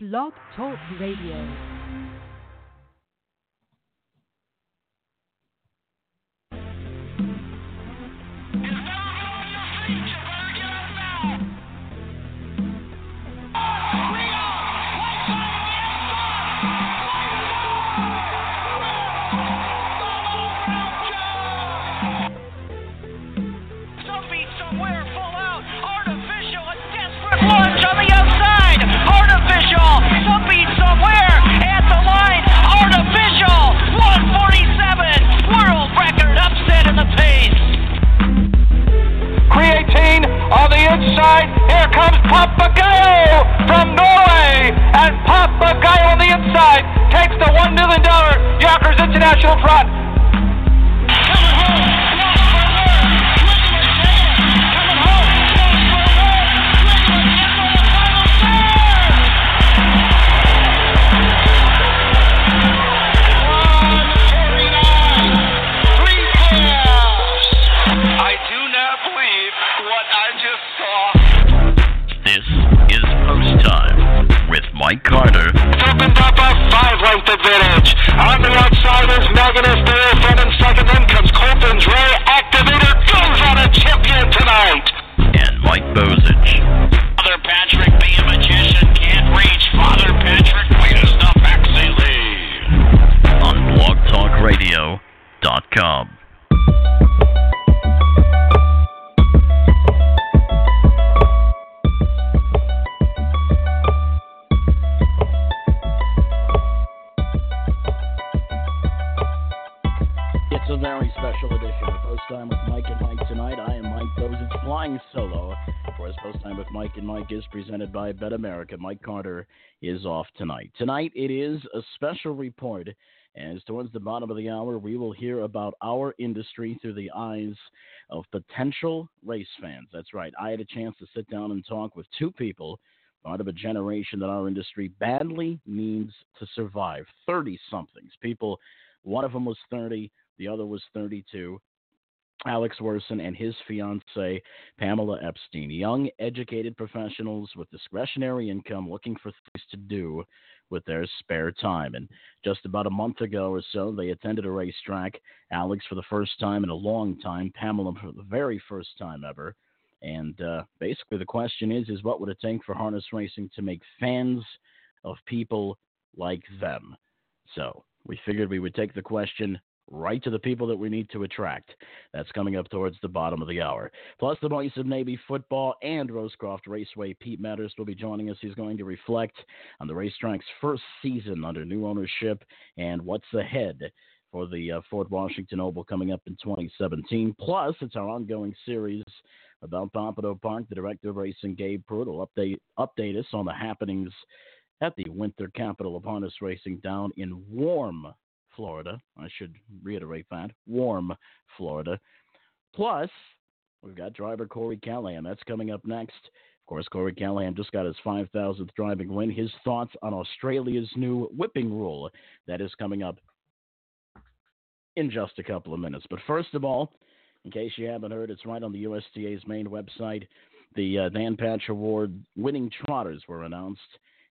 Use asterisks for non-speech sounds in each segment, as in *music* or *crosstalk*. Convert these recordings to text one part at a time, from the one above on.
Blog Talk Radio. Somewhere, at the line, artificial, 147, world record upset in the pace. Creatine on the inside. Here comes Papagayo from Norway. And Papagayo on the inside takes the $1 million Yonkers International front. Mike Carter Opened up a five-length advantage. On the outside is Magnus there, front and second. Then comes Colton Dre. Activator goes on a champion tonight. and Mike Bozich. Father Patrick, be a magician, can't reach. Father Patrick wins the Maxi lead. on blogtalkradio.com. Post Time with Mike and Mike is presented by Bet America. Mike Carter is off tonight. Tonight it is a special report, as towards the bottom of the hour, we will hear about our industry through the eyes of potential race fans. That's right. I had a chance to sit down and talk with two people part of a generation that our industry badly needs to survive 30 somethings. People, one of them was 30, the other was 32. Alex Wersen and his fiancee, Pamela Epstein, young, educated professionals with discretionary income looking for things to do with their spare time. And just about a month ago or so, they attended a racetrack. Alex for the first time in a long time, Pamela for the very first time ever. And uh, basically, the question is: is what would it take for harness racing to make fans of people like them? So we figured we would take the question right to the people that we need to attract. That's coming up towards the bottom of the hour. Plus, the voice of Navy football and Rosecroft Raceway, Pete Medhurst, will be joining us. He's going to reflect on the racetrack's first season under new ownership and what's ahead for the uh, Fort Washington Oval coming up in 2017. Plus, it's our ongoing series about Pompano Park. The director of racing, Gabe Prewitt, will update update us on the happenings at the winter capital of harness racing down in warm Florida. I should reiterate that warm Florida. Plus, we've got driver Corey Callahan. That's coming up next. Of course, Corey Callahan just got his 5,000th driving win. His thoughts on Australia's new whipping rule that is coming up in just a couple of minutes. But first of all, in case you haven't heard, it's right on the USTA's main website. The uh, Dan Patch Award winning trotters were announced.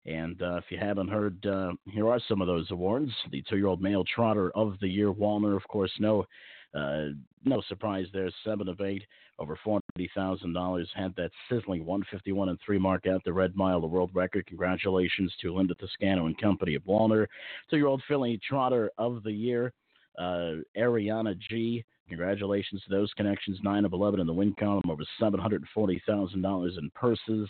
And uh, if you haven't heard, uh, here are some of those awards. The two-year-old male trotter of the year, Walner, of course, no, uh, no surprise there, seven of eight, over four hundred thousand dollars. Had that sizzling one fifty-one and three mark out the red mile, the world record. Congratulations to Linda Toscano and company of Walner. Two-year-old filly trotter of the year, uh, Ariana G. Congratulations to those connections. Nine of eleven in the win column, over seven hundred forty thousand dollars in purses.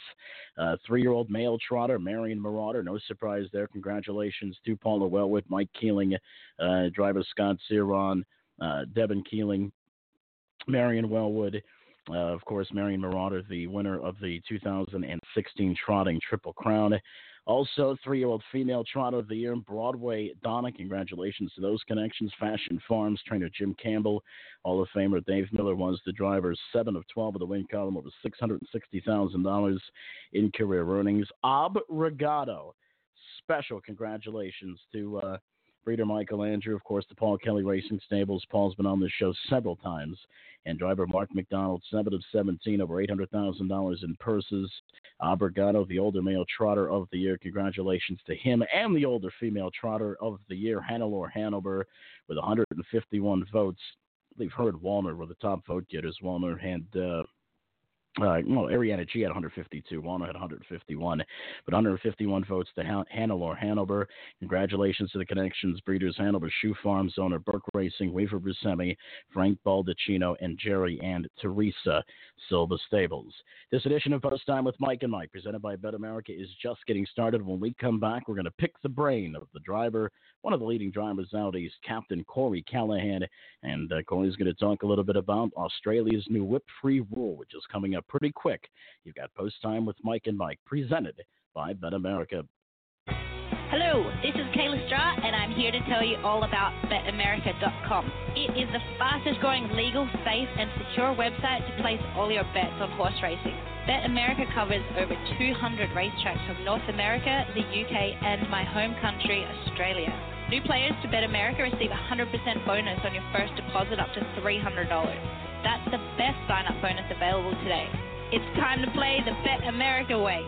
Uh, three-year-old male trotter, Marion Marauder. No surprise there. Congratulations to Paula Wellwood, Mike Keeling, uh, driver Scott Zeron, uh, Devin Keeling, Marion Wellwood. Uh, of course, Marion Marauder, the winner of the 2016 Trotting Triple Crown. Also, three-year-old female trotter of the year, Broadway Donna. Congratulations to those connections. Fashion Farms trainer Jim Campbell, Hall of Famer Dave Miller was the driver. Seven of twelve of the win column, over six hundred and sixty thousand dollars in career earnings. Ob Regato, special congratulations to uh, Breeder Michael Andrew, of course, the Paul Kelly Racing Stables. Paul's been on this show several times. And driver Mark MacDonald, 7 of 17, over $800,000 in purses. Obrigado, the older male trotter of the year. Congratulations to him and the older female trotter of the year, Hannelore Hanover, with 151 votes. I believe her and Walner were the top vote getters. Walner had uh, uh, well, Ariana G had 152, Walner had 151, but 151 votes to Han- Hannelore Hanover. Congratulations to the Connections Breeders Hanover Shoe Farms owner Burke Racing, Weaver Bruscemi, Frank Baldacchino, and Jerry and Teresa Silva Stables. This edition of Post Time with Mike and Mike, presented by Bet America, is just getting started. When we come back, we're going to pick the brain of the driver, one of the leading drivers nowadays, Captain Corey Callahan, and uh, Corey's going to talk a little bit about Australia's new whip-free rule, which is coming up pretty quick. You've got Post Time with Mike and Mike, presented by Bet America. Hello, this is Kayla Stra, and I'm here to tell you all about BetAmerica.com. It is the fastest growing legal, safe, and secure website to place all your bets on horse racing. BetAmerica covers over 200 racetracks from North America, the UK, and my home country, Australia. New players to Bet America receive a 100% bonus on your first deposit up to $300. That's the best sign up bonus available today. It's time to play the Bet America way.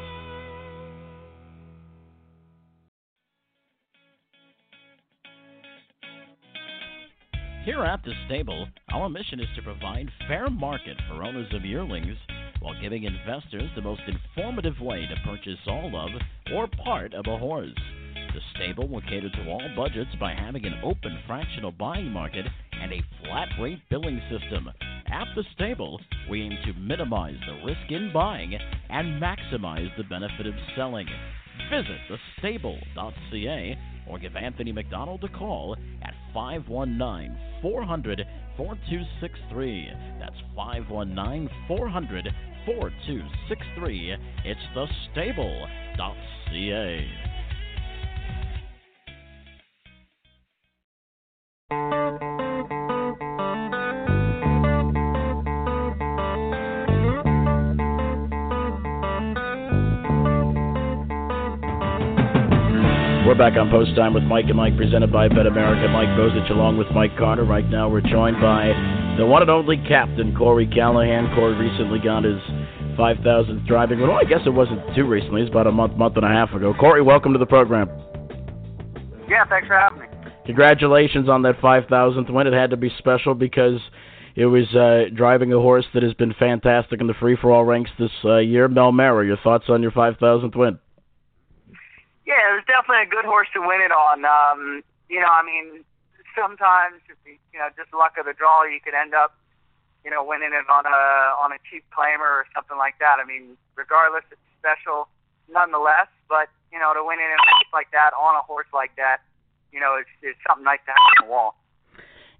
Here at the stable, our mission is to provide fair market for owners of yearlings while giving investors the most informative way to purchase all of or part of a horse. The stable will cater to all budgets by having an open fractional buying market and a flat rate billing system. At the stable, we aim to minimize the risk in buying and maximize the benefit of selling. Visit thestable.ca or give Anthony McDonald a call at 519 400 4263. That's 519 400 4263. It's thestable.ca. We're back on Post Time with Mike and Mike, presented by Bet America. Mike Bozich along with Mike Carter. Right now, we're joined by the one and only captain, Corey Callahan. Corey recently got his 5,000th driving. Well, I guess it wasn't too recently. It's about a month, month and a half ago. Corey, welcome to the program. Yeah, thanks for having me. Congratulations on that 5,000th win. It had to be special because it was uh, driving a horse that has been fantastic in the free for all ranks this uh, year. Mel Mara, your thoughts on your 5,000th win? Yeah, it was definitely a good horse to win it on. Um, you know, I mean, sometimes you know, just luck of the draw, you could end up, you know, winning it on a on a cheap claimer or something like that. I mean, regardless, it's special nonetheless. But you know, to win it in a race like that on a horse like that, you know, it's it's something nice to have on the wall.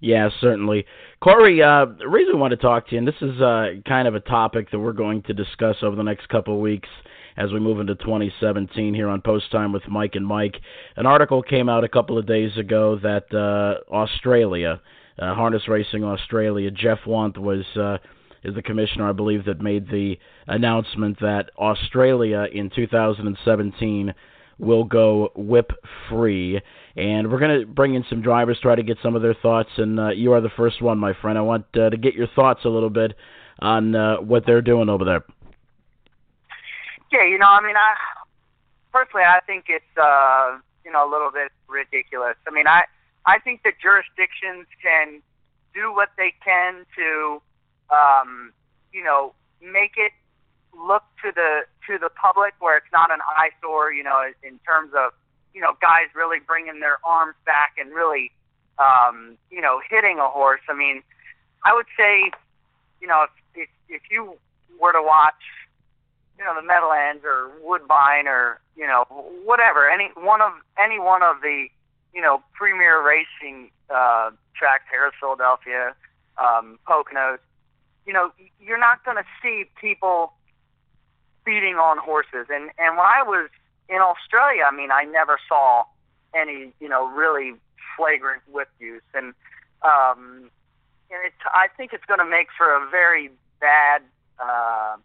Yeah, certainly. Corey, uh, the reason we want to talk to you, and this is uh, kind of a topic that we're going to discuss over the next couple of weeks as we move into 2017 here on Post Time with Mike and Mike. An article came out a couple of days ago that uh, Australia, uh, Harness Racing Australia, Geoff Want was uh, is the commissioner, I believe, that made the announcement that Australia in 2017 will go whip free. And we're going to bring in some drivers, try to get some of their thoughts. And uh, you are the first one, my friend. I want uh, to get your thoughts a little bit on uh, what they're doing over there. Yeah, you know, I mean, I personally, I think it's uh, you know a little bit ridiculous. I mean, I I think that jurisdictions can do what they can to, um, you know, make it look to the to the public where it's not an eyesore. You know, in terms of you know guys really bringing their arms back and really, um, you know, hitting a horse. I mean, I would say, you know, if if, if you were to watch you know the Meadowlands or Woodbine or you know whatever any one of any one of the you know premier racing uh, tracks, Harrah's Philadelphia, um, Poconos. You know you're not going to see people beating on horses. And and when I was in Australia, I mean I never saw any you know really flagrant whip use. And um, and it's I think it's going to make for a very bad uh,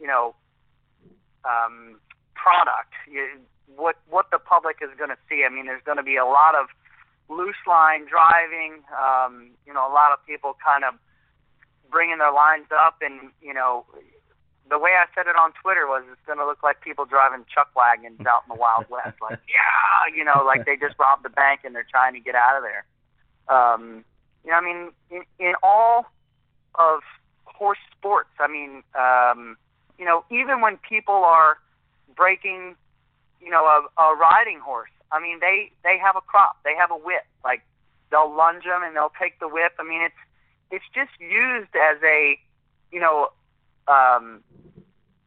you know um, product. You, what what the public is going to see. I mean, there's going to be a lot of loose line driving. Um, you know, a lot of people kind of bringing their lines up, and you know, the way I said it on Twitter was it's going to look like people driving chuck wagons out in the Wild *laughs* West, like yeah, you know, like they just robbed the bank and they're trying to get out of there. Um, you know, I mean, in, in all of horse sports, I mean, um, you know, even when people are breaking, you know, a, a riding horse, I mean, they they have a crop, they have a whip, like they'll lunge them and they'll take the whip. I mean, it's it's just used as a, you know, um,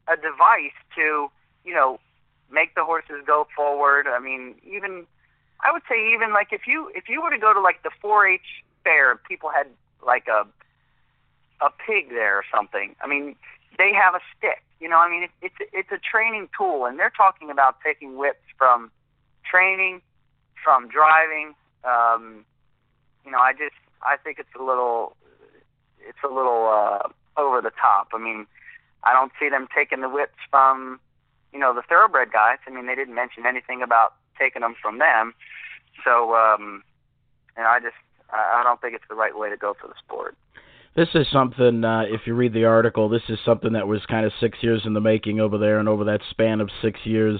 a device to, you know, make the horses go forward. I mean, even I would say even like if you if you were to go to like the 4-H fair, people had like a a pig there or something. I mean, they have a stick. You know, I mean, it, it's it's a training tool, and they're talking about taking whips from training, from driving. Um, you know, I just I think it's a little it's a little uh, over the top. I mean, I don't see them taking the whips from, you know, the thoroughbred guys. I mean, they didn't mention anything about taking them from them. So, um, and I just, I don't think it's the right way to go for the sport. This is something, uh, if you read the article, this is something that was kind of six years in the making over there, and over that span of six years,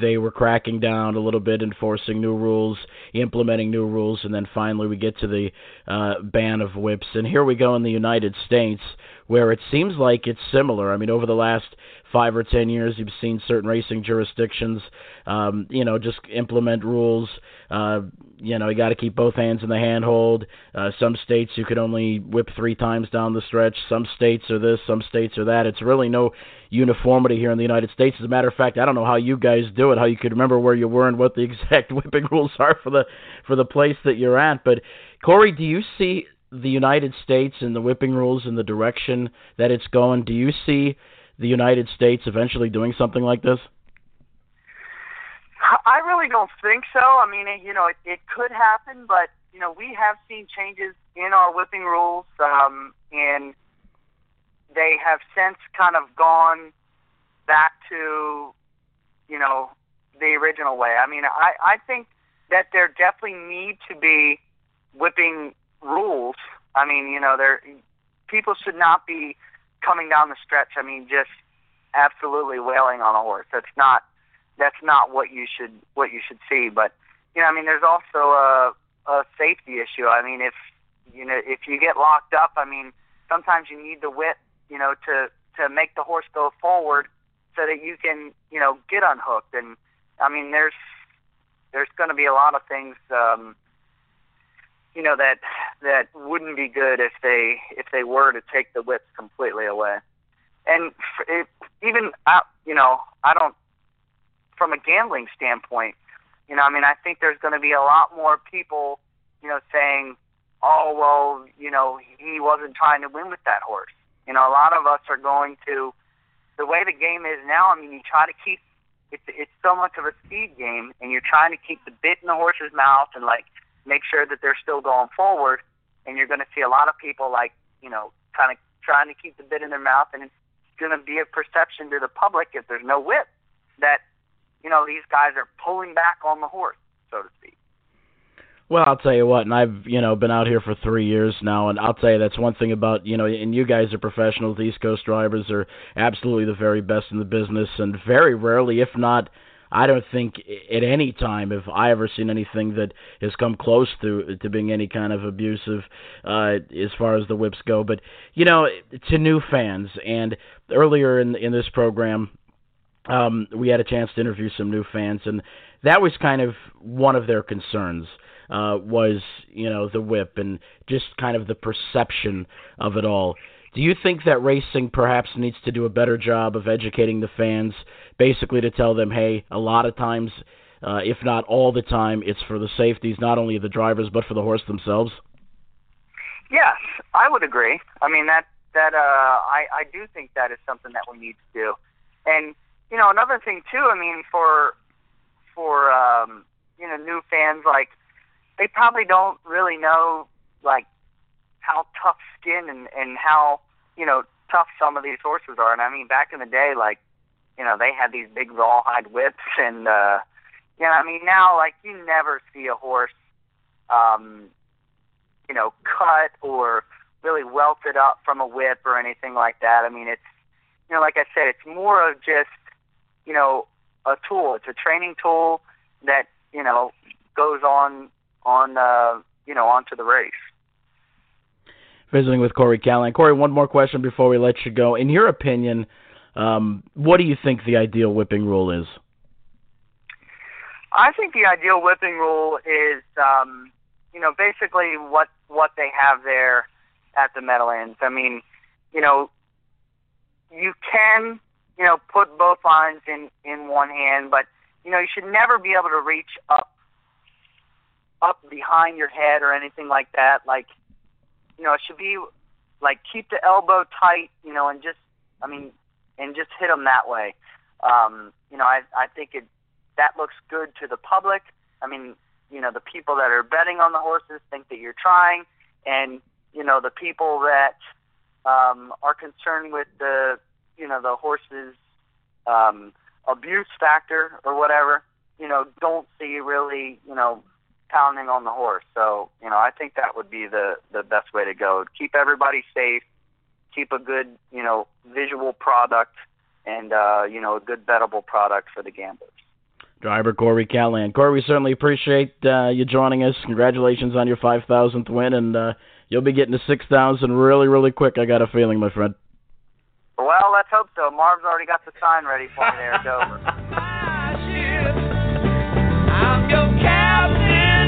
they were cracking down a little bit, enforcing new rules, implementing new rules, and then finally we get to the uh, ban of whips. And here we go in the United States, where it seems like it's similar. I mean, over the last five or ten years, you've seen certain racing jurisdictions, um, you know, just implement rules. Uh, you know, you got to keep both hands in the handhold. Uh, some states you could only whip three times down the stretch. Some states are this, some states are that. It's really no uniformity here in the United States. As a matter of fact, I don't know how you guys do it, how you could remember where you were and what the *laughs* exact whipping rules are for the for the place that you're at. But Corey, do you see the United States and the whipping rules in the direction that it's going? Do you see the United States eventually doing something like this? I really don't think so. I mean, you know, it, it could happen, but you know, we have seen changes in our whipping rules, um, and they have since kind of gone back to, you know, the original way. I mean, I I think that there definitely need to be whipping rules. I mean, you know, there people should not be coming down the stretch. I mean, just absolutely wailing on a horse. That's not that's not what you should what you should see. But you know, I mean, there's also a a safety issue. I mean, if you know if you get locked up, I mean, sometimes you need the whip, you know, to to make the horse go forward so that you can you know get unhooked. And I mean, there's there's going to be a lot of things. um you know that that wouldn't be good if they if they were to take the whips completely away. And it, even uh, you know I don't from a gambling standpoint, you know, I mean, I think there's going to be a lot more people, you know, saying, "Oh, well, you know, he wasn't trying to win with that horse." You know, a lot of us are going to the way the game is now. I mean, you try to keep it's it's so much of a speed game, and you're trying to keep the bit in the horse's mouth and like make sure that they're still going forward. And you're going to see a lot of people like you know, kind of trying to keep the bit in their mouth, and it's going to be a perception to the public if there's no whip that you know, these guys are pulling back on the horse, so to speak. Well, I'll tell you what, and I've you know been out here for three years now, and I'll tell you that's one thing about you know, and you guys are professionals. East Coast drivers are absolutely the very best in the business, and very rarely, if not, I don't think at any time have I ever seen anything that has come close to to being any kind of abusive uh, as far as the whips go. But you know, to new fans, and earlier in in this program, um, we had a chance to interview some new fans, and that was kind of one of their concerns. Uh, was you know the whip and just kind of the perception of it all. Do you think that racing perhaps needs to do a better job of educating the fans, basically to tell them, hey, a lot of times, uh, if not all the time, it's for the safeties not only of the drivers but for the horse themselves? Yes, I would agree. I mean that that uh, I I do think that is something that we need to do, and you know, another thing too. I mean, for for um, you know new fans, like they probably don't really know like how tough skin and and how you know tough some of these horses are. And I mean, back in the day, like you know, they had these big rawhide whips, *laughs* and uh, you know, I mean, now like you never see a horse um, you know, cut or really welted up from a whip or anything like that. I mean, it's you know, like I said, it's more of just you know a tool. It's a training tool that you know goes on on uh, you know onto the race. Visiting with Corey Callahan. Corey, one more question before we let you go. In your opinion, um, what do you think the ideal whipping rule is? I think the ideal whipping rule is, um, you know, basically what what they have there at the Meadowlands. I mean, you know, you can, you know, put both lines in in one hand, but you know, you should never be able to reach up up behind your head or anything like that. Like, you know, it should be like keep the elbow tight, you know, and just, I mean, and just hit them that way. Um, you know, I I think it that looks good to the public. I mean, you know, the people that are betting on the horses think that you're trying, and you know, the people that um, are concerned with the, you know, the horses' um, abuse factor or whatever, you know, don't see really, you know, pounding on the horse. So, you know, I think that would be the the best way to go. Keep everybody safe, keep a good, you know, visual product, and uh, you know, a good bettable product for the gamblers. Driver Corey Callahan. Corey, we certainly appreciate uh, you joining us. Congratulations on your 5,000th win, and uh, you'll be getting to 6,000 really, really quick, I got a feeling, my friend. Well, let's hope so. Marv's already got the sign ready for me there at Dover. *laughs*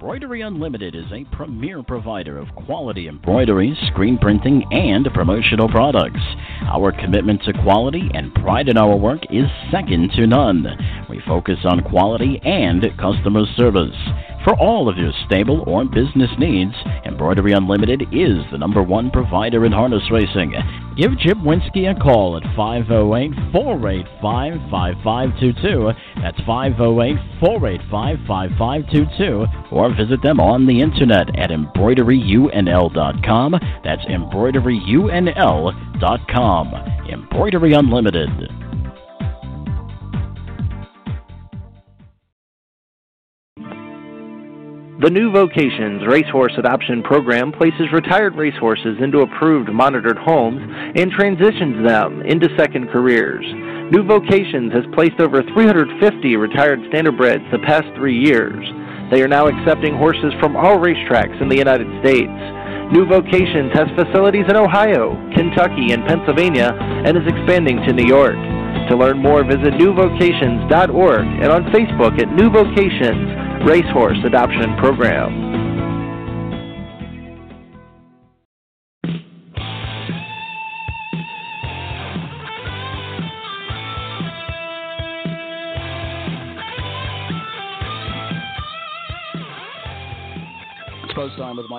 Embroidery Unlimited is a premier provider of quality embroidery, screen printing, and promotional products. Our commitment to quality and pride in our work is second to none. We focus on quality and customer service. For all of your stable or business needs, Embroidery Unlimited is the number one provider in harness racing. Give Jim Winsky a call at 508 485 5522. That's 508 485 5522. Or visit them on the internet at embroideryunl.com. That's embroideryunl.com. Embroidery Unlimited. The New Vocations Racehorse Adoption Program places retired racehorses into approved monitored homes and transitions them into second careers. New Vocations has placed over 350 retired standardbreds the past three years. They are now accepting horses from all racetracks in the United States. New Vocations has facilities in Ohio, Kentucky, and Pennsylvania and is expanding to New York. To learn more, visit newvocations.org and on Facebook at New Vocations Racehorse Adoption Program.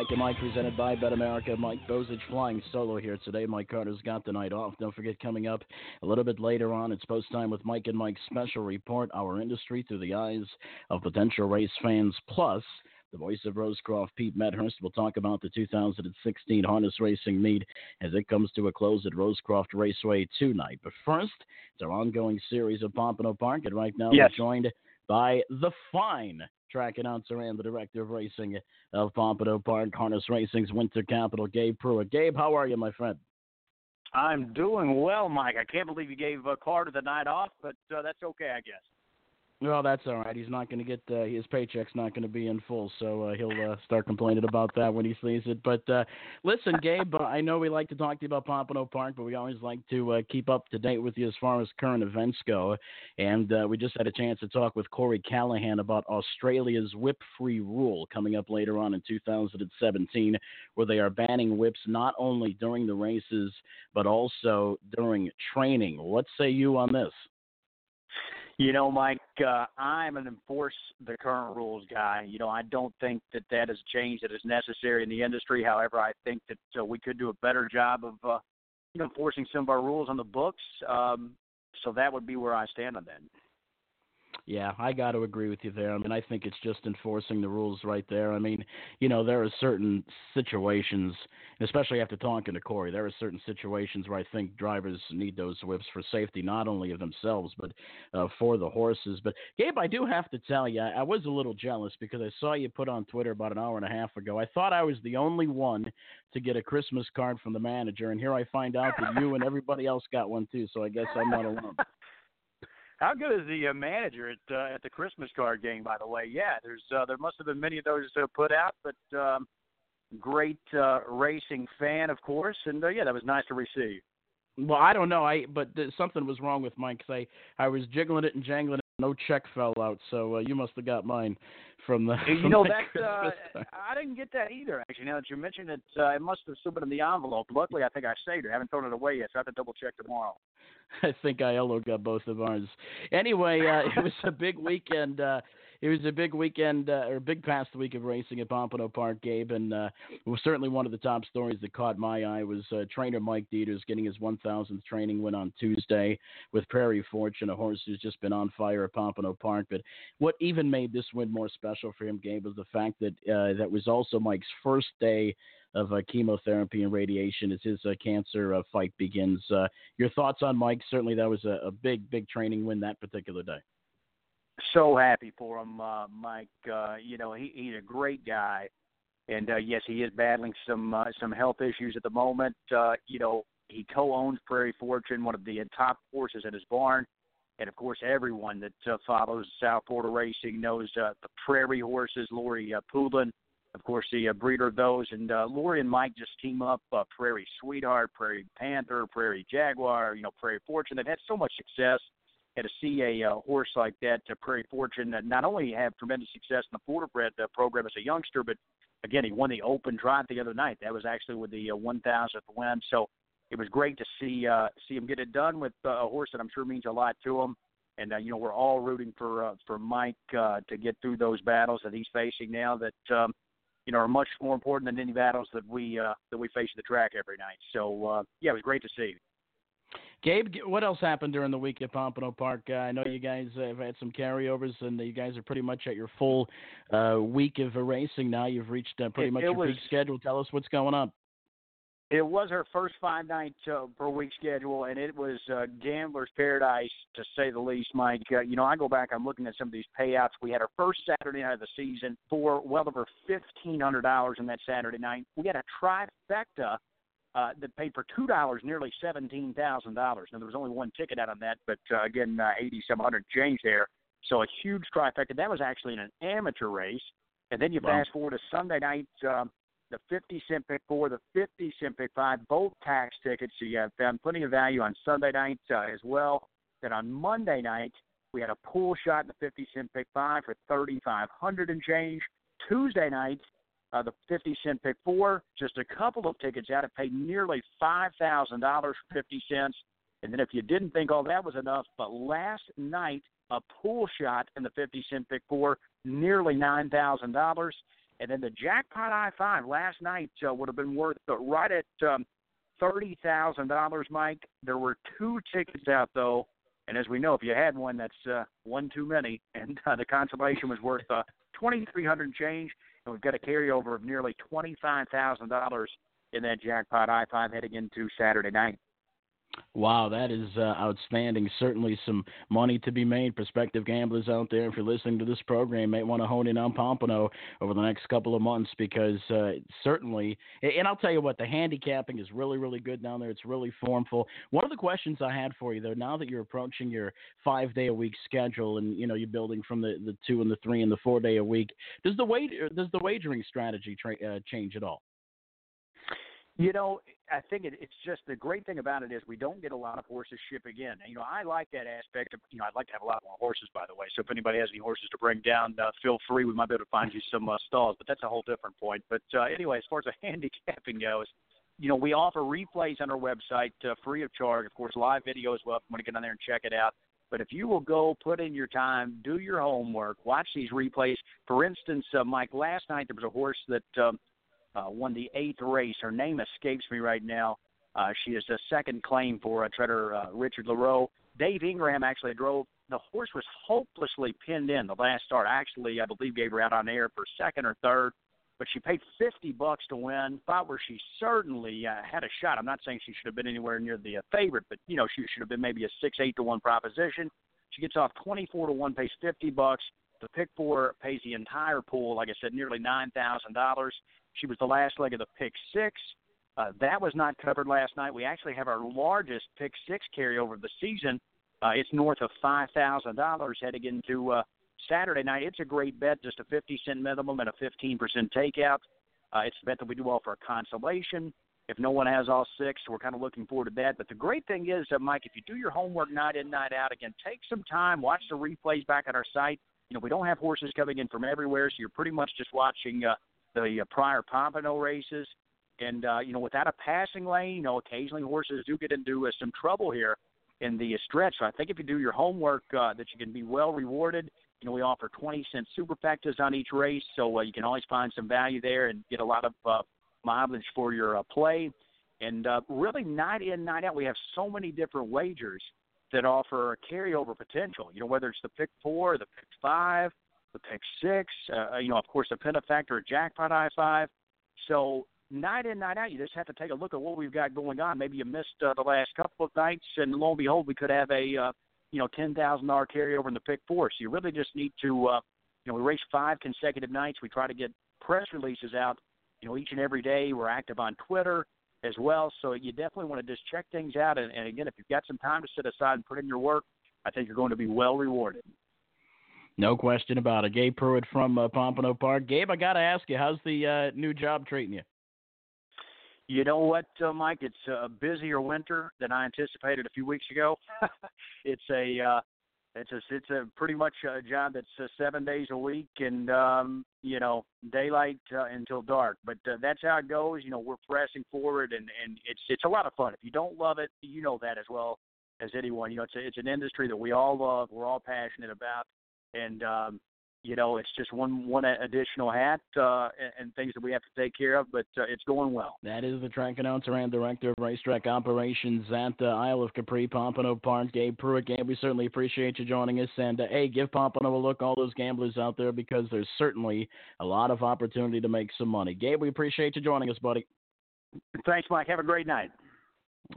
Mike and Mike, presented by Bet America. Mike Bozich flying solo here today. Mike Carter's got the night off. Don't forget, coming up a little bit later on, it's post time with Mike and Mike's special report, Our Industry Through the Eyes of Potential Race Fans. Plus, the voice of Rosecroft, Pete Medhurst, will talk about the 2016 harness racing meet as it comes to a close at Rosecroft Raceway tonight. But first, it's our ongoing series of Pompano Park, and right now Yes. we're joined by the fine track announcer and the director of racing of Pompano Park Harness Racing's Winter Capital, Gabe Prewitt. Gabe, how are you, my friend? I'm doing well, Mike. I can't believe you gave uh, Carter the night off, but uh, that's okay, I guess. Well, that's all right. He's not going to get uh, his paycheck's not going to be in full, so uh, he'll uh, start complaining about that when he sees it. But uh, listen, Gabe, uh, I know we like to talk to you about Pompano Park, but we always like to uh, keep up to date with you as far as current events go. And uh, we just had a chance to talk with Corey Callahan about Australia's whip-free rule coming up later on in 2017, where they are banning whips not only during the races but also during training. What say you on this? You know, Mike, uh, I'm an enforce the current rules guy. You know, I don't think that that is a change that is necessary in the industry. However, I think that uh, we could do a better job of, uh, you know, enforcing some of our rules on the books. Um, so that would be where I stand on that. Yeah, I got to agree with you there. I mean, I think it's just enforcing the rules right there. I mean, you know, there are certain situations, especially after talking to Corey, there are certain situations where I think drivers need those whips for safety, not only of themselves, but uh, for the horses. But, Gabe, I do have to tell you, I was a little jealous because I saw you put on Twitter about an hour and a half ago. I thought I was the only one to get a Christmas card from the manager, and here I find out that you and everybody else got one too, so I guess I'm not alone. *laughs* How good is the uh, manager at uh, at the Christmas card game? By the way, yeah, there's uh, there must have been many of those uh, put out, but um, great uh, racing fan, of course, and uh, yeah, that was nice to receive. Well, I don't know, I but th- something was wrong with mine because I I was jiggling it and jangling no check fell out, so uh, you must have got mine from the. You *laughs* from know that uh, I didn't get that either. Actually, now that you mentioned it, uh, it must have still been in the envelope. Luckily, I think I saved it. I haven't thrown it away yet, so I have to double check tomorrow. *laughs* I think Aiello got both of ours. Anyway, uh, it was a big weekend. Uh, it was a big weekend, uh, or big past week of racing at Pompano Park, Gabe, and uh, certainly one of the top stories that caught my eye was uh, trainer Mike Deters getting his 1,000th training win on Tuesday with Prairie Fortune, a horse who's just been on fire at Pompano Park. But what even made this win more special for him, Gabe, was the fact that uh, that was also Mike's first day of uh, chemotherapy and radiation as his uh, cancer uh, fight begins. Uh, your thoughts on Mike? Certainly, that was a, a big, big training win that particular day. So happy for him, uh, Mike. Uh, you know, he, he's a great guy, and uh, yes, he is battling some uh, some health issues at the moment. Uh, you know, he co-owns Prairie Fortune, one of the top horses in his barn. And of course, everyone that uh, follows South Florida racing knows uh, the Prairie horses, Lori uh, Poulin, of course, the uh, breeder of those. And uh, Lori and Mike just team up uh, Prairie Sweetheart, Prairie Panther, Prairie Jaguar, you know, Prairie Fortune. They've had so much success. And to see a uh, horse like that, uh, Prairie Fortune, that not only have tremendous success in the Florida bred uh, program as a youngster, but again, he won the Open Drive the other night. That was actually with the uh, 1,000th win. So it was great to see uh, see him get it done with uh, a horse that I'm sure means a lot to him. And uh, you know we're all rooting for uh, for Mike uh, to get through those battles that he's facing now. That um, you know are much more important than any battles that we uh, that we face at the track every night. So uh, yeah, it was great to see. Gabe, what else happened during the week at Pompano Park? Uh, I know you guys have had some carryovers, and you guys are pretty much at your full uh, week of racing now. You've reached uh, pretty It- much it your was- peak schedule. Tell us what's going on. It was our first five night uh, per week schedule, and it was uh, gambler's paradise to say the least, Mike. Uh, you know, I go back, I'm looking at some of these payouts. We had our first Saturday night of the season for well over fifteen hundred dollars in that Saturday night. We had a trifecta uh, that paid for two dollars, nearly seventeen thousand dollars. Now there was only one ticket out on that, but uh, again, uh, eighty some hundred change there. So a huge trifecta. That was actually in an amateur race. And then you Wow. fast forward to Sunday night. Um, the 50 cent pick four, the 50 cent pick five, both tax tickets. So you have found plenty of value on Sunday night uh, as well. Then on Monday night, we had a pool shot in the 50 cent pick five for 3,500 and change. Tuesday night, uh, the 50 cent pick four, just a couple of tickets out. It paid nearly $5,000 for 50 cents. And then if you didn't think all that was enough, but last night, a pool shot in the 50 cent pick four, nearly $9,000. And then the jackpot I five last night uh, would have been worth uh, right at um, thirty thousand dollars, Mike. There were two tickets out though, and as we know, if you had one, that's uh, one too many. And uh, the consolation was worth uh, twenty three hundred change, and we've got a carryover of nearly twenty five thousand dollars in that jackpot I five heading into Saturday night. Wow, that is uh, outstanding. Certainly some money to be made. Prospective gamblers out there, if you're listening to this program, may want to hone in on Pompano over the next couple of months because uh, certainly, and I'll tell you what, the handicapping is really, really good down there. It's really formful. One of the questions I had for you, though, now that you're approaching your five day a week schedule and you know you're building from the, the two and the three and the four day a week, does the does the wagering strategy tra- uh, change at all? You know, I think it, it's just the great thing about it is we don't get a lot of horses shipping in. You know, I like that aspect of. You know, I'd like to have a lot more horses, by the way. So if anybody has any horses to bring down, uh, feel free. We might be able to find you some uh, stalls, but that's a whole different point. But uh, anyway, as far as the *laughs* handicapping goes, you know, we offer replays on our website uh, free of charge. Of course, live video as well. If you want to get on there and check it out. But if you will go, put in your time, do your homework, watch these replays. For instance, uh, Mike, last night there was a horse that um, uh, won the eighth race. Her name escapes me right now. Uh, she is a second claim for uh, treader uh, Richard LaRoe. Dave Ingraham actually drove the horse was hopelessly pinned in the last start. Actually, I believe gave her out on air for second or third, but she paid fifty bucks to win. Thought where she certainly uh, had a shot. I'm not saying she should have been anywhere near the uh, favorite, but you know she should have been maybe a six eight to one proposition. She gets off twenty four to one, pays fifty bucks. The pick four pays the entire pool, like I said, nearly nine thousand dollars. She was the last leg of the pick six. Uh, that was not covered last night. We actually have our largest pick six carryover of the season. Uh, it's north of five thousand dollars heading into uh, Saturday night. It's a great bet, just a fifty cent minimum and a fifteen percent takeout. Uh, it's a bet that we do offer a consolation. If no one has all six, we're kind of looking forward to that. But the great thing is, uh, Mike, if you do your homework night in, night out, again, take some time, watch the replays back at our site. You know, we don't have horses coming in from everywhere, so you're pretty much just watching uh, the uh, prior Pompano races. And uh, you know, without a passing lane, you know, occasionally horses do get into uh, some trouble here in the stretch. So I think if you do your homework, uh, that you can be well rewarded. You know, we offer 20 cent superfectas on each race, so uh, you can always find some value there and get a lot of uh, mileage for your uh, play. And uh, really, night in, night out, we have so many different wagers that offer a carryover potential. You know, whether it's the pick four, the pick five, the pick six, uh, you know, of course, the Pentafecta, a jackpot I five. So night in, night out, you just have to take a look at what we've got going on. Maybe you missed uh, the last couple of nights, and lo and behold, we could have a uh, you know ten thousand dollar carryover in the pick four. So you really just need to, uh, you know, we race five consecutive nights. We try to get press releases out, you know, each and every day. We're active on Twitter as well, so you definitely want to just check things out. And, and again, if you've got some time to sit aside and put in your work, I think you're going to be well rewarded. No question about it. Gabe Prewitt from uh, Pompano Park. Gabe, I got to ask you, how's the uh, new job treating you? You know what, uh, Mike? It's a busier winter than I anticipated a few weeks ago. *laughs* it's a uh, it's a it's a pretty much a job that's uh, seven days a week and um, you know daylight uh, until dark. But uh, that's how it goes. You know, we're pressing forward and and it's it's a lot of fun. If you don't love it, you know that as well as anyone. You know, it's a, it's an industry that we all love. We're all passionate about, and um, you know, it's just one one additional hat uh, and, and things that we have to take care of, but uh, it's going well. That is the track announcer and director of racetrack operations at uh, Isle of Capri, Pompano Park, Gabe Prewitt. Gabe, we certainly appreciate you joining us, and uh, hey, give Pompano a look, all those gamblers out there, because there's certainly a lot of opportunity to make some money. Gabe, we appreciate you joining us, buddy. Thanks, Mike. Have a great night.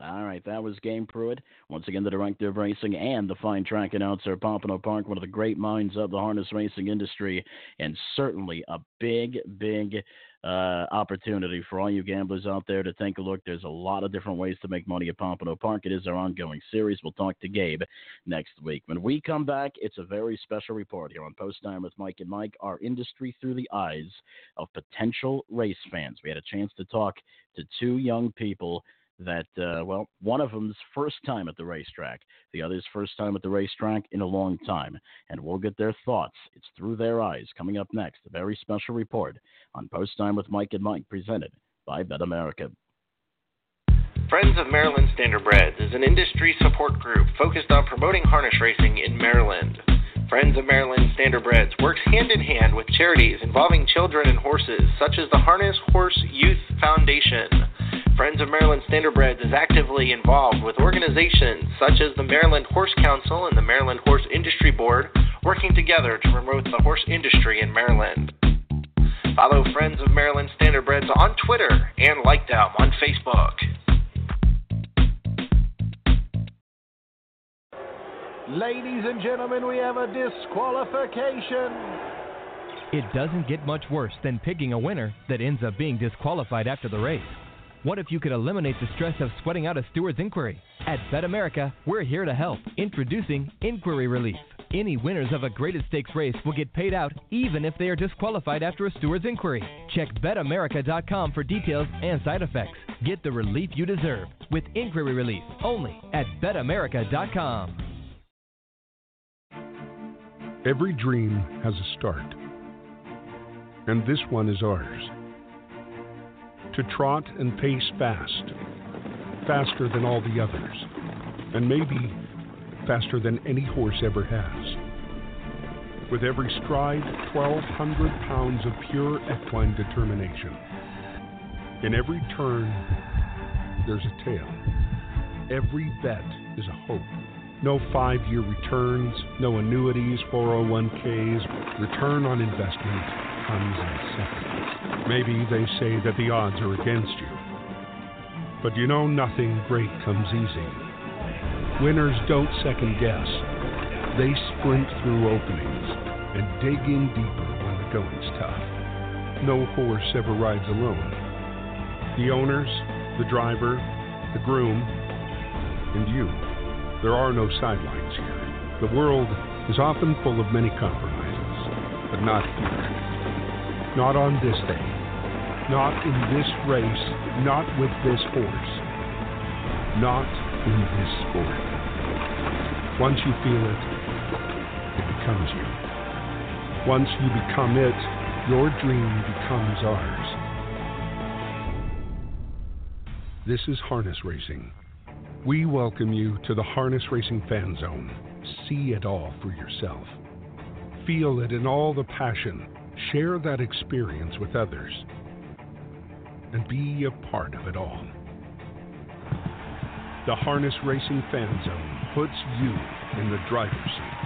All right, that was Gabe Prewitt. Once again, the director of racing and the fine track announcer Pompano Park, one of the great minds of the harness racing industry, and certainly a big, big uh, opportunity for all you gamblers out there to take a look. There's a lot of different ways to make money at Pompano Park. It is our ongoing series. We'll talk to Gabe next week. When we come back, it's a very special report here on Post Time with Mike and Mike, our industry through the eyes of potential race fans. We had a chance to talk to two young people that, uh, well, one of them's first time at the racetrack, the other's first time at the racetrack in a long time. And we'll get their thoughts. It's through their eyes. Coming up next, a very special report on Post Time with Mike and Mike, presented by Bet America. Friends of Maryland Standardbreds is an industry support group focused on promoting harness racing in Maryland. Friends of Maryland Standardbreds works hand in hand with charities involving children and horses, such as the Harness Horse Youth Foundation. Friends of Maryland Standardbreds is actively involved with organizations such as the Maryland Horse Council and the Maryland Horse Industry Board, working together to promote the horse industry in Maryland. Follow Friends of Maryland Standardbreds on Twitter and like them on Facebook. Ladies and gentlemen, we have a disqualification. It doesn't get much worse than picking a winner that ends up being disqualified after the race. What if you could eliminate the stress of sweating out a steward's inquiry? At Bet America, we're here to help. Introducing Inquiry Relief. Any winners of a graded stakes race will get paid out even if they are disqualified after a steward's inquiry. Check betamerica.com for details and side effects. Get the relief you deserve with Inquiry Relief only at betamerica.com. Every dream has a start, and this one is ours to trot and pace fast, faster than all the others, and maybe faster than any horse ever has. With every stride, 1,200 pounds of pure equine determination. In every turn, there's a tale. Every bet is a hope. No five year returns, no annuities, 401ks. Return on investment comes in seconds. Maybe they say that the odds are against you. But you know nothing great comes easy. Winners don't second guess. They sprint through openings and dig in deeper when the going's tough. No horse ever rides alone. The owners, the driver, the groom, and you. There are no sidelines here. The world is often full of many compromises, but not here. Not on this day. Not in this race. Not with this horse. Not in this sport. Once you feel it, it becomes you. Once you become it, your dream becomes ours. This is harness racing. We welcome you to the Harness Racing Fan Zone. See it all for yourself. Feel it in all the passion. Share that experience with others. And be a part of it all. The Harness Racing Fan Zone puts you in the driver's seat.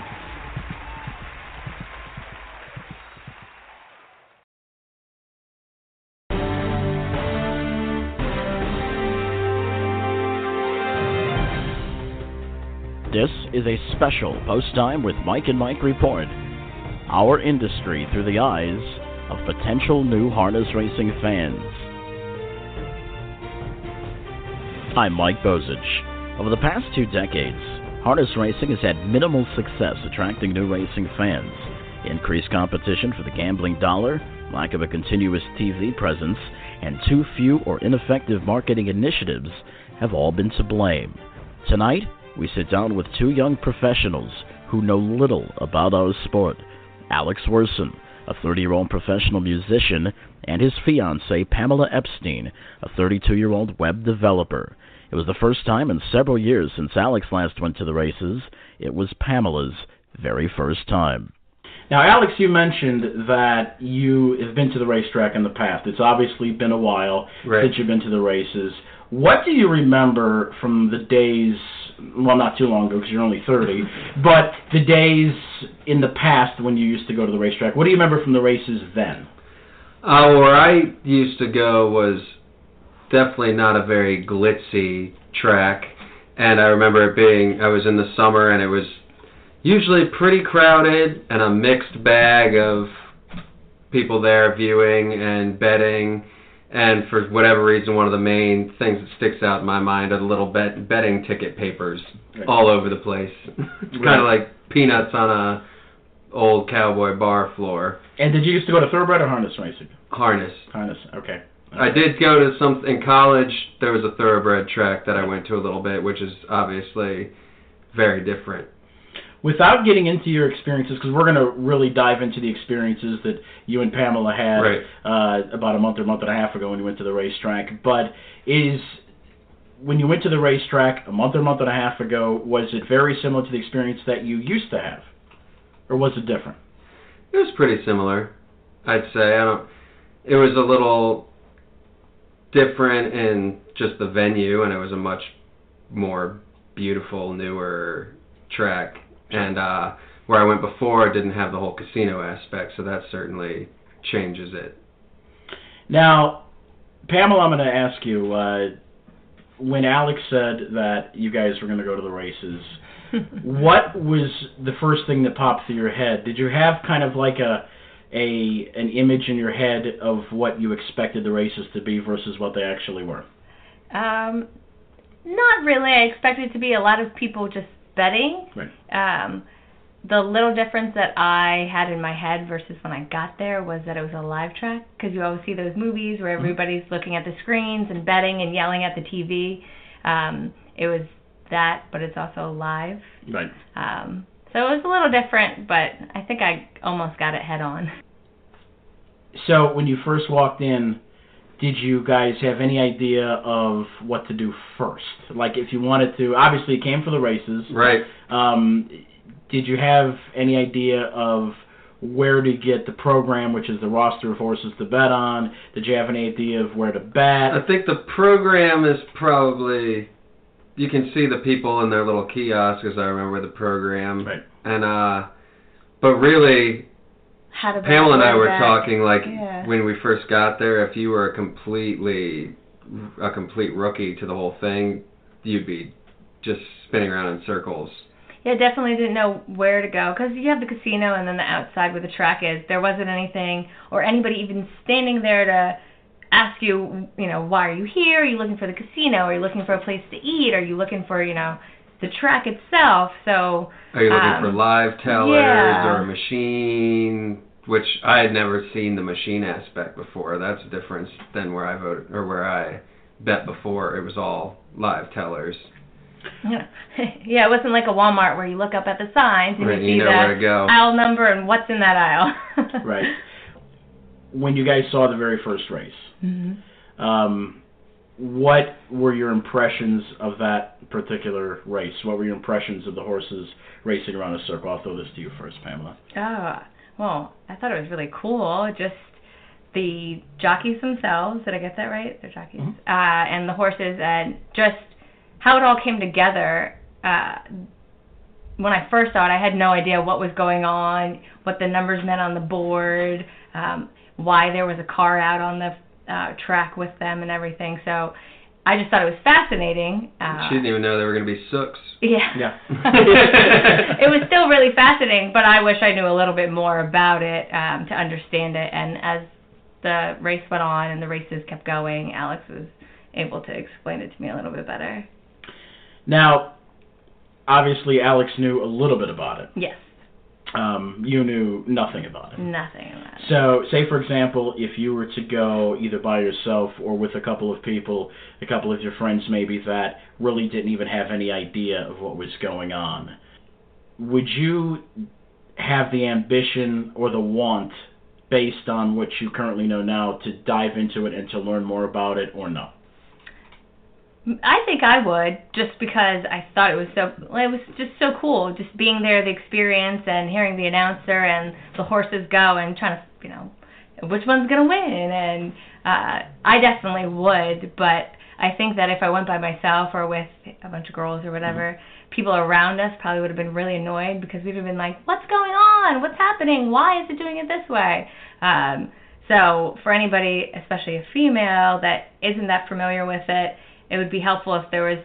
This is a special post time with Mike and Mike report. Our industry through the eyes of potential new harness racing fans. I'm Mike Bozich. Over the past two decades, harness racing has had minimal success attracting new racing fans. Increased competition for the gambling dollar, lack of a continuous TV presence, and too few or ineffective marketing initiatives have all been to blame. Tonight, we sit down with two young professionals who know little about our sport Alex Wersen, a 30 year old professional musician, and his fiancee, Pamela Epstein, a 32 year old web developer. It was the first time in several years since Alex last went to the races. It was Pamela's very first time. Now, Alex, you mentioned that you have been to the racetrack in the past. It's obviously been a while Right. since you've been to the races. What do you remember from the days, well, not too long ago because you're only 30, but the days in the past when you used to go to the racetrack? What do you remember from the races then? Uh, where I used to go was definitely not a very glitzy track, and I remember it being. I was in the summer, and it was usually pretty crowded and a mixed bag of people there viewing and betting. And for whatever reason, one of the main things that sticks out in my mind are the little bet- betting ticket papers all over the place. *laughs* it's kind of like peanuts on a old cowboy bar floor. And did you used to go to thoroughbred or harness racing? Harness. Harness, okay. I did go to some in college. There was a thoroughbred track that I went to a little bit, which is obviously very different. Without getting into your experiences, because we're going to really dive into the experiences that you and Pamela had Right. uh, about a month or month and a half ago when you went to the racetrack. But is when you went to the racetrack a month or month and a half ago, was it very similar to the experience that you used to have, or was it different? It was pretty similar, I'd say. I don't. It was a little different in just the venue, and it was a much more beautiful, newer track. And uh, where I went before, it didn't have the whole casino aspect, so that certainly changes it. Now, Pamela, I'm going to ask you. Uh, when Alex said that you guys were going to go to the races, *laughs* what was the first thing that popped through your head? Did you have kind of like a a an image in your head of what you expected the races to be versus what they actually were? Um, not really. I expected it to be a lot of people just betting. Right. Um, the little difference that I had in my head versus when I got there was that it was a live track because you always see those movies where everybody's looking at the screens and betting and yelling at the TV. Um, it was that, but it's also live. Right. Um, so it was a little different, but I think I almost got it head on. So when you first walked in, did you guys have any idea of what to do first? Like if you wanted to, obviously you came for the races. Right. Um, did you have any idea of where to get the program, which is the roster of horses to bet on? Did you have any idea of where to bet? I think the program is probably you can see the people in their little kiosks. As I remember the program, right. and uh, but really, How to Pamela and I were talking like Yeah. when we first got there. If you were a completely a complete rookie to the whole thing, you'd be just spinning around in circles. Yeah, definitely didn't know where to go because you have the casino and then the outside where the track is. There wasn't anything or anybody even standing there to ask you, you know, why are you here? Are you looking for the casino? Are you looking for a place to eat? Are you looking for, you know, the track itself? So Are you looking um, for live tellers yeah. or a machine? Which I had never seen the machine aspect before. That's a difference than where I voted or where I bet before. It was all live tellers. Yeah, *laughs* yeah, it wasn't like a Walmart where you look up at the signs and Right, you you see know the where to go. aisle number and what's in that aisle. *laughs* right. When you guys saw the very first race, hmm um, what were your impressions of that particular race? What were your impressions of the horses racing around a circle? I'll throw this to you first, Pamela. Oh, well, I thought it was really cool. Just the jockeys themselves. Did I get that right? They're jockeys. Mhm. Uh, and the horses, and just how it all came together. Uh, when I first saw it, I had no idea what was going on, what the numbers meant on the board, um, why there was a car out on the uh, track with them, and everything. So I just thought it was fascinating. Uh, she didn't even know they were going to be sooks. yeah. Yeah. *laughs* *laughs* it was still really fascinating, but I wish I knew a little bit more about it um, to understand it. And as the race went on and the races kept going, Alex was able to explain it to me a little bit better. Now, obviously, Alex knew a little bit about it. Yes, Um, you knew nothing about it. nothing about it. So, say for example, if you were to go either by yourself or with a couple of people, a couple of your friends maybe that really didn't even have any idea of what was going on, would you have the ambition or the want, based on what you currently know now, to dive into it and to learn more about it, or no? I think I would, just because I thought it was so. Well, it was just so cool, just being there, the experience, and hearing the announcer and the horses go, and trying to, you know, which one's gonna win. And uh, I definitely would, but I think that if I went by myself or with a bunch of girls or whatever, people around us probably would have been really annoyed because we'd have been like, "What's going on? What's happening? Why is it doing it this way?" Um, so for anybody, especially a female that isn't that familiar with it, it would be helpful if there was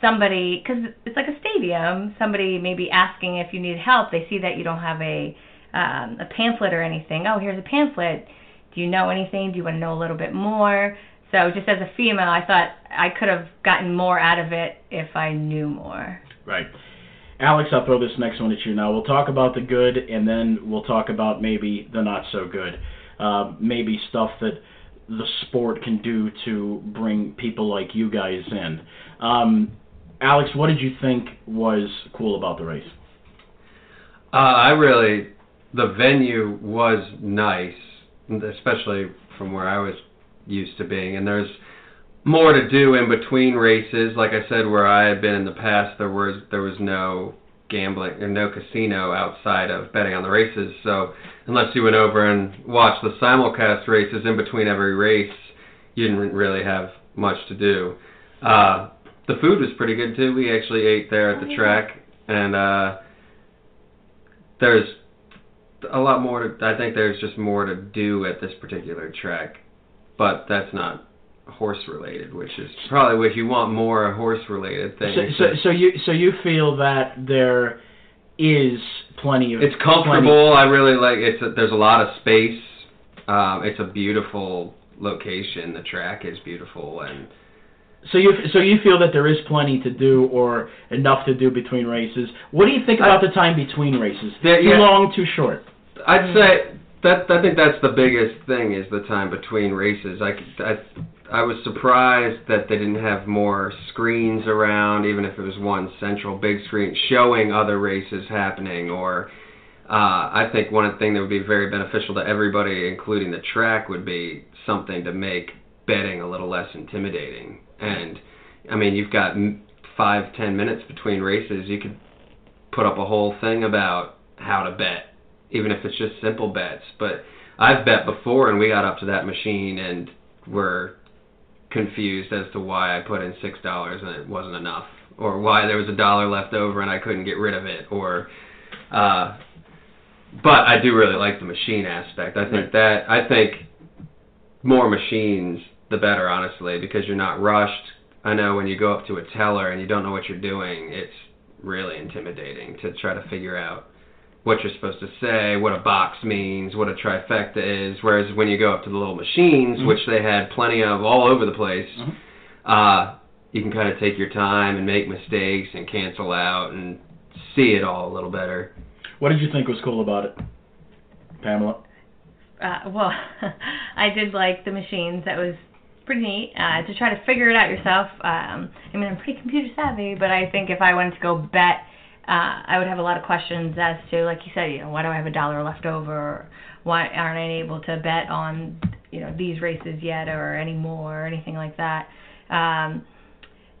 somebody because it's like a stadium somebody maybe asking if you need help they see that you don't have a um, a pamphlet or anything oh here's a pamphlet do you know anything do you want to know a little bit more so just as a female i thought i could have gotten more out of it if i knew more Right. Alex, I'll throw this next one at you now. We'll talk about the good, and then we'll talk about maybe the not so good. Uh, maybe stuff that the sport can do to bring people like you guys in. Um, Alex, what did you think was cool about the race? Uh, I really, the venue was nice, especially from where I was used to being. And there's more to do in between races. Like I said, where I had been in the past, there was there was no gambling or no casino outside of betting on the races. So unless you went over and watched the simulcast races in between every race, you didn't really have much to do. Uh, the food was pretty good too. We actually ate there at the track, and uh, there's a lot more. To, I think there's just more to do at this particular track, but that's not horse related, which is probably what you want more horse related things. so, so you so you feel that there is plenty of it's comfortable. I really like it's. A, there's a lot of space. Um, it's a beautiful location. The track is beautiful, and So you so you feel that there is plenty to do or enough to do between races. What do you think about the time between races? Yeah, too yeah. long, too short? I'd say that I think that's the biggest thing is the time between races. I, I I was surprised that they didn't have more screens around, even if it was one central big screen showing other races happening. Or uh, I think one thing that would be very beneficial to everybody, including the track, would be something to make betting a little less intimidating. And I mean, you've got five, ten minutes between races. You could put up a whole thing about how to bet, even if it's just simple bets. But I've bet before, and we got up to that machine and were confused as to why I put in six dollars and it wasn't enough. or why there was a dollar left over and I couldn't get rid of it, or. Uh, but I do really like the machine aspect. I think that I think more machines the better, honestly, because you're not rushed. I know when you go up to a teller and you don't know what you're doing, it's really intimidating to try to figure out what you're supposed to say, what a box means, what a trifecta is. Whereas when you go up to the little machines, Mhm. which they had plenty of all over the place, Mhm. uh, you can kind of take your time and make mistakes and cancel out and see it all a little better. What did you think was cool about it, Pamela? uh, well, *laughs* I did like the machines. That was pretty neat uh, to try to figure it out yourself. Um, I mean, I'm pretty computer savvy, but I think if I wanted to go bet, uh, I would have a lot of questions as to, like you said, you know, why do I have a dollar left over? Why aren't I able to bet on, you know, these races yet or any more or anything like that? Um,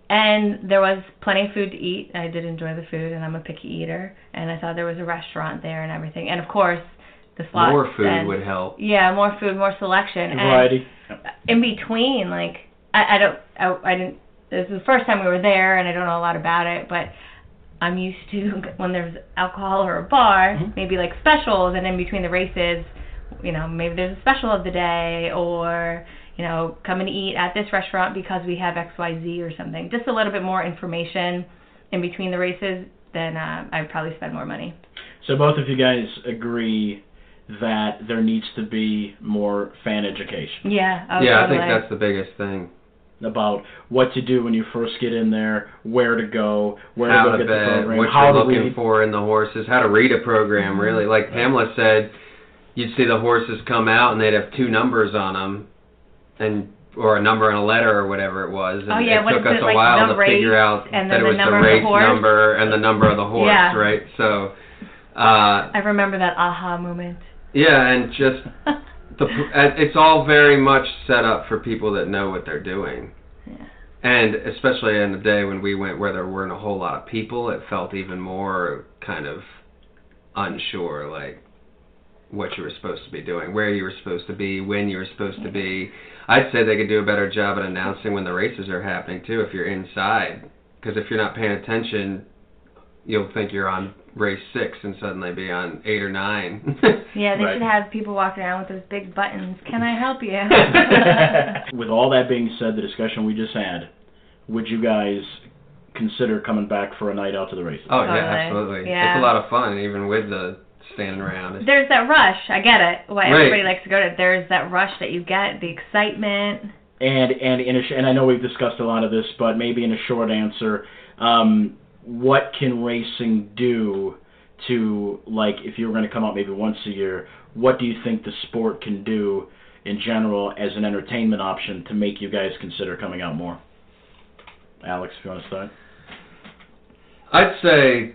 and there was plenty of food to eat. I did enjoy the food, and I'm a picky eater. And I thought there was a restaurant there and everything. And of course, the slots. More food and- would help. Yeah, more food, more selection, and Variety. in between, like I, I don't, I, I didn't. This is the first time we were there, and I don't know a lot about it, but I'm used to *laughs* when there's alcohol or a bar, Mm-hmm. maybe like specials, and in between the races, you know, maybe there's a special of the day, or you know, come and eat at this restaurant because we have X, Y, Z or something. Just a little bit more information in between the races, then uh, I'd probably spend more money. So both of you guys agree that there needs to be more fan education Yeah. Yeah, I think that's the biggest thing. About what to do when you first get in there, where to go, where how to go to get the bet, program, what how you're to looking read. for in the horses, how to read a program. Mm-hmm. Really, like Pamela said, you'd see the horses come out and they'd have two numbers on them, and or a number and a letter or whatever it was. And Oh, yeah, it what took is us it, a like while to figure out that it was the of the race horse? number and the number of the horse, Yeah. right? So, *laughs* uh, I remember that aha moment. yeah, and just *laughs* the it's all very much set up for people that know what they're doing. Yeah. And especially in the day when we went where there weren't a whole lot of people, it felt even more kind of unsure, like what you were supposed to be doing, where you were supposed to be, when you were supposed to be. I'd say they could do a better job at announcing when the races are happening too, if you're inside. Because if you're not paying attention, you'll think you're on race six and suddenly be on eight or nine. *laughs* Yeah, they Right. should have people walking around with those big buttons. Can I help you? *laughs* With all that being said, the discussion we just had, would you guys consider coming back for a night out to the races? Oh Totally. yeah, absolutely. Yeah. It's a lot of fun, even with the standing around. There's that rush. I get it. Why Right. everybody likes to go to. There's that rush that you get, the excitement. And and in a sh- and I know we've discussed a lot of this, but maybe in a short answer, um, what can racing do to like if you were going to come out maybe once a year? What do you think the sport can do in general as an entertainment option to make you guys consider coming out more? Alex, if you want to start. I'd say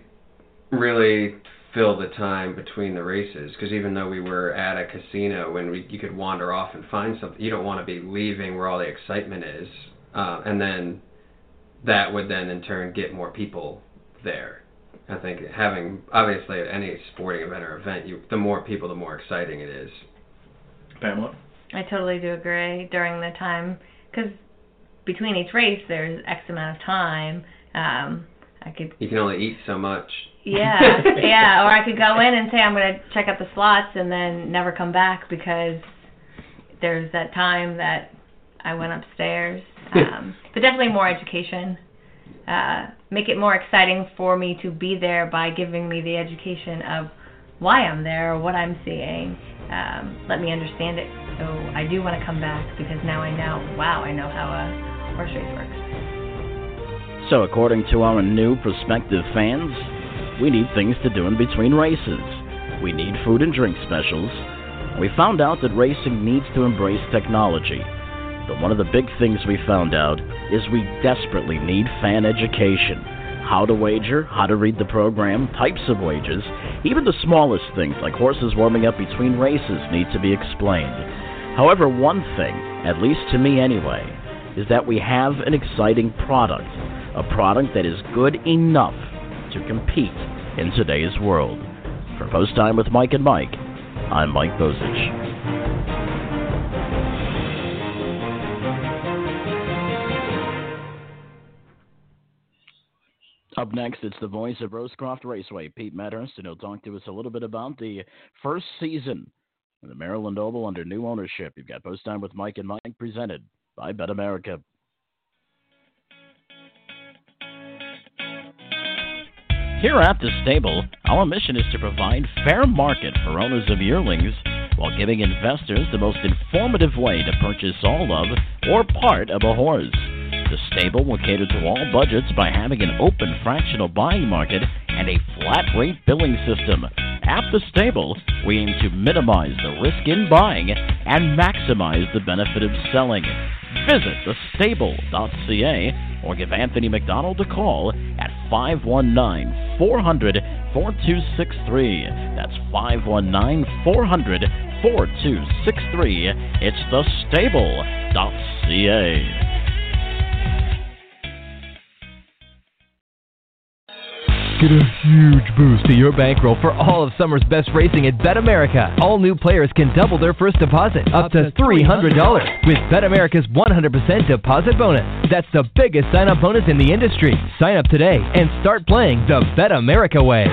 really fill the time between the races because even though we were at a casino when we you could wander off and find something, you don't want to be leaving where all the excitement is, uh, and then that would then in turn get more people there. I think having obviously at any sporting event or event, you the more people, the more exciting it is. Pamela. I totally do agree during the time because between each race there's X amount of time. Um, I could You can only eat so much. Yeah, *laughs* yeah. Or I could go in and say I'm going to check out the slots and then never come back because there's that time that I went upstairs. Um, but definitely more education. Uh, make it more exciting for me to be there by giving me the education of why I'm there, what I'm seeing. Um, let me understand it. So I do want to come back because now I know, wow, I know how a horse race works. So, according to our new prospective fans, we need things to do in between races. We need food and drink specials. We found out that racing needs to embrace technology. But one of the big things we found out is we desperately need fan education. How to wager, how to read the program, types of wagers, even the smallest things like horses warming up between races need to be explained. However, one thing, at least to me anyway, is that we have an exciting product. A product that is good enough to compete in today's world. For Post Time with Mike and Mike, I'm Mike Bozich. Up next, it's the voice of Rosecroft Raceway, Pete Medhurst, and he'll talk to us a little bit about the first season of the Maryland Oval under new ownership. You've got Post Time with Mike and Mike presented by Bet America. Here at the stable, our mission is to provide fair market for owners of yearlings while giving investors the most informative way to purchase all of or part of a horse. The stable will cater to all budgets by having an open fractional buying market and a flat rate billing system. At the stable, we aim to minimize the risk in buying and maximize the benefit of selling. Visit thestable.ca or give Anthony McDonald a call at 519 400 4263. That's 519 400 4263. It's thestable.ca. Get a huge boost to your bankroll for all of summer's best racing at Bet America. All new players can double their first deposit up to $300 with Bet America's 100% deposit bonus. That's the biggest sign up bonus in the industry. Sign up today and start playing the Bet America way.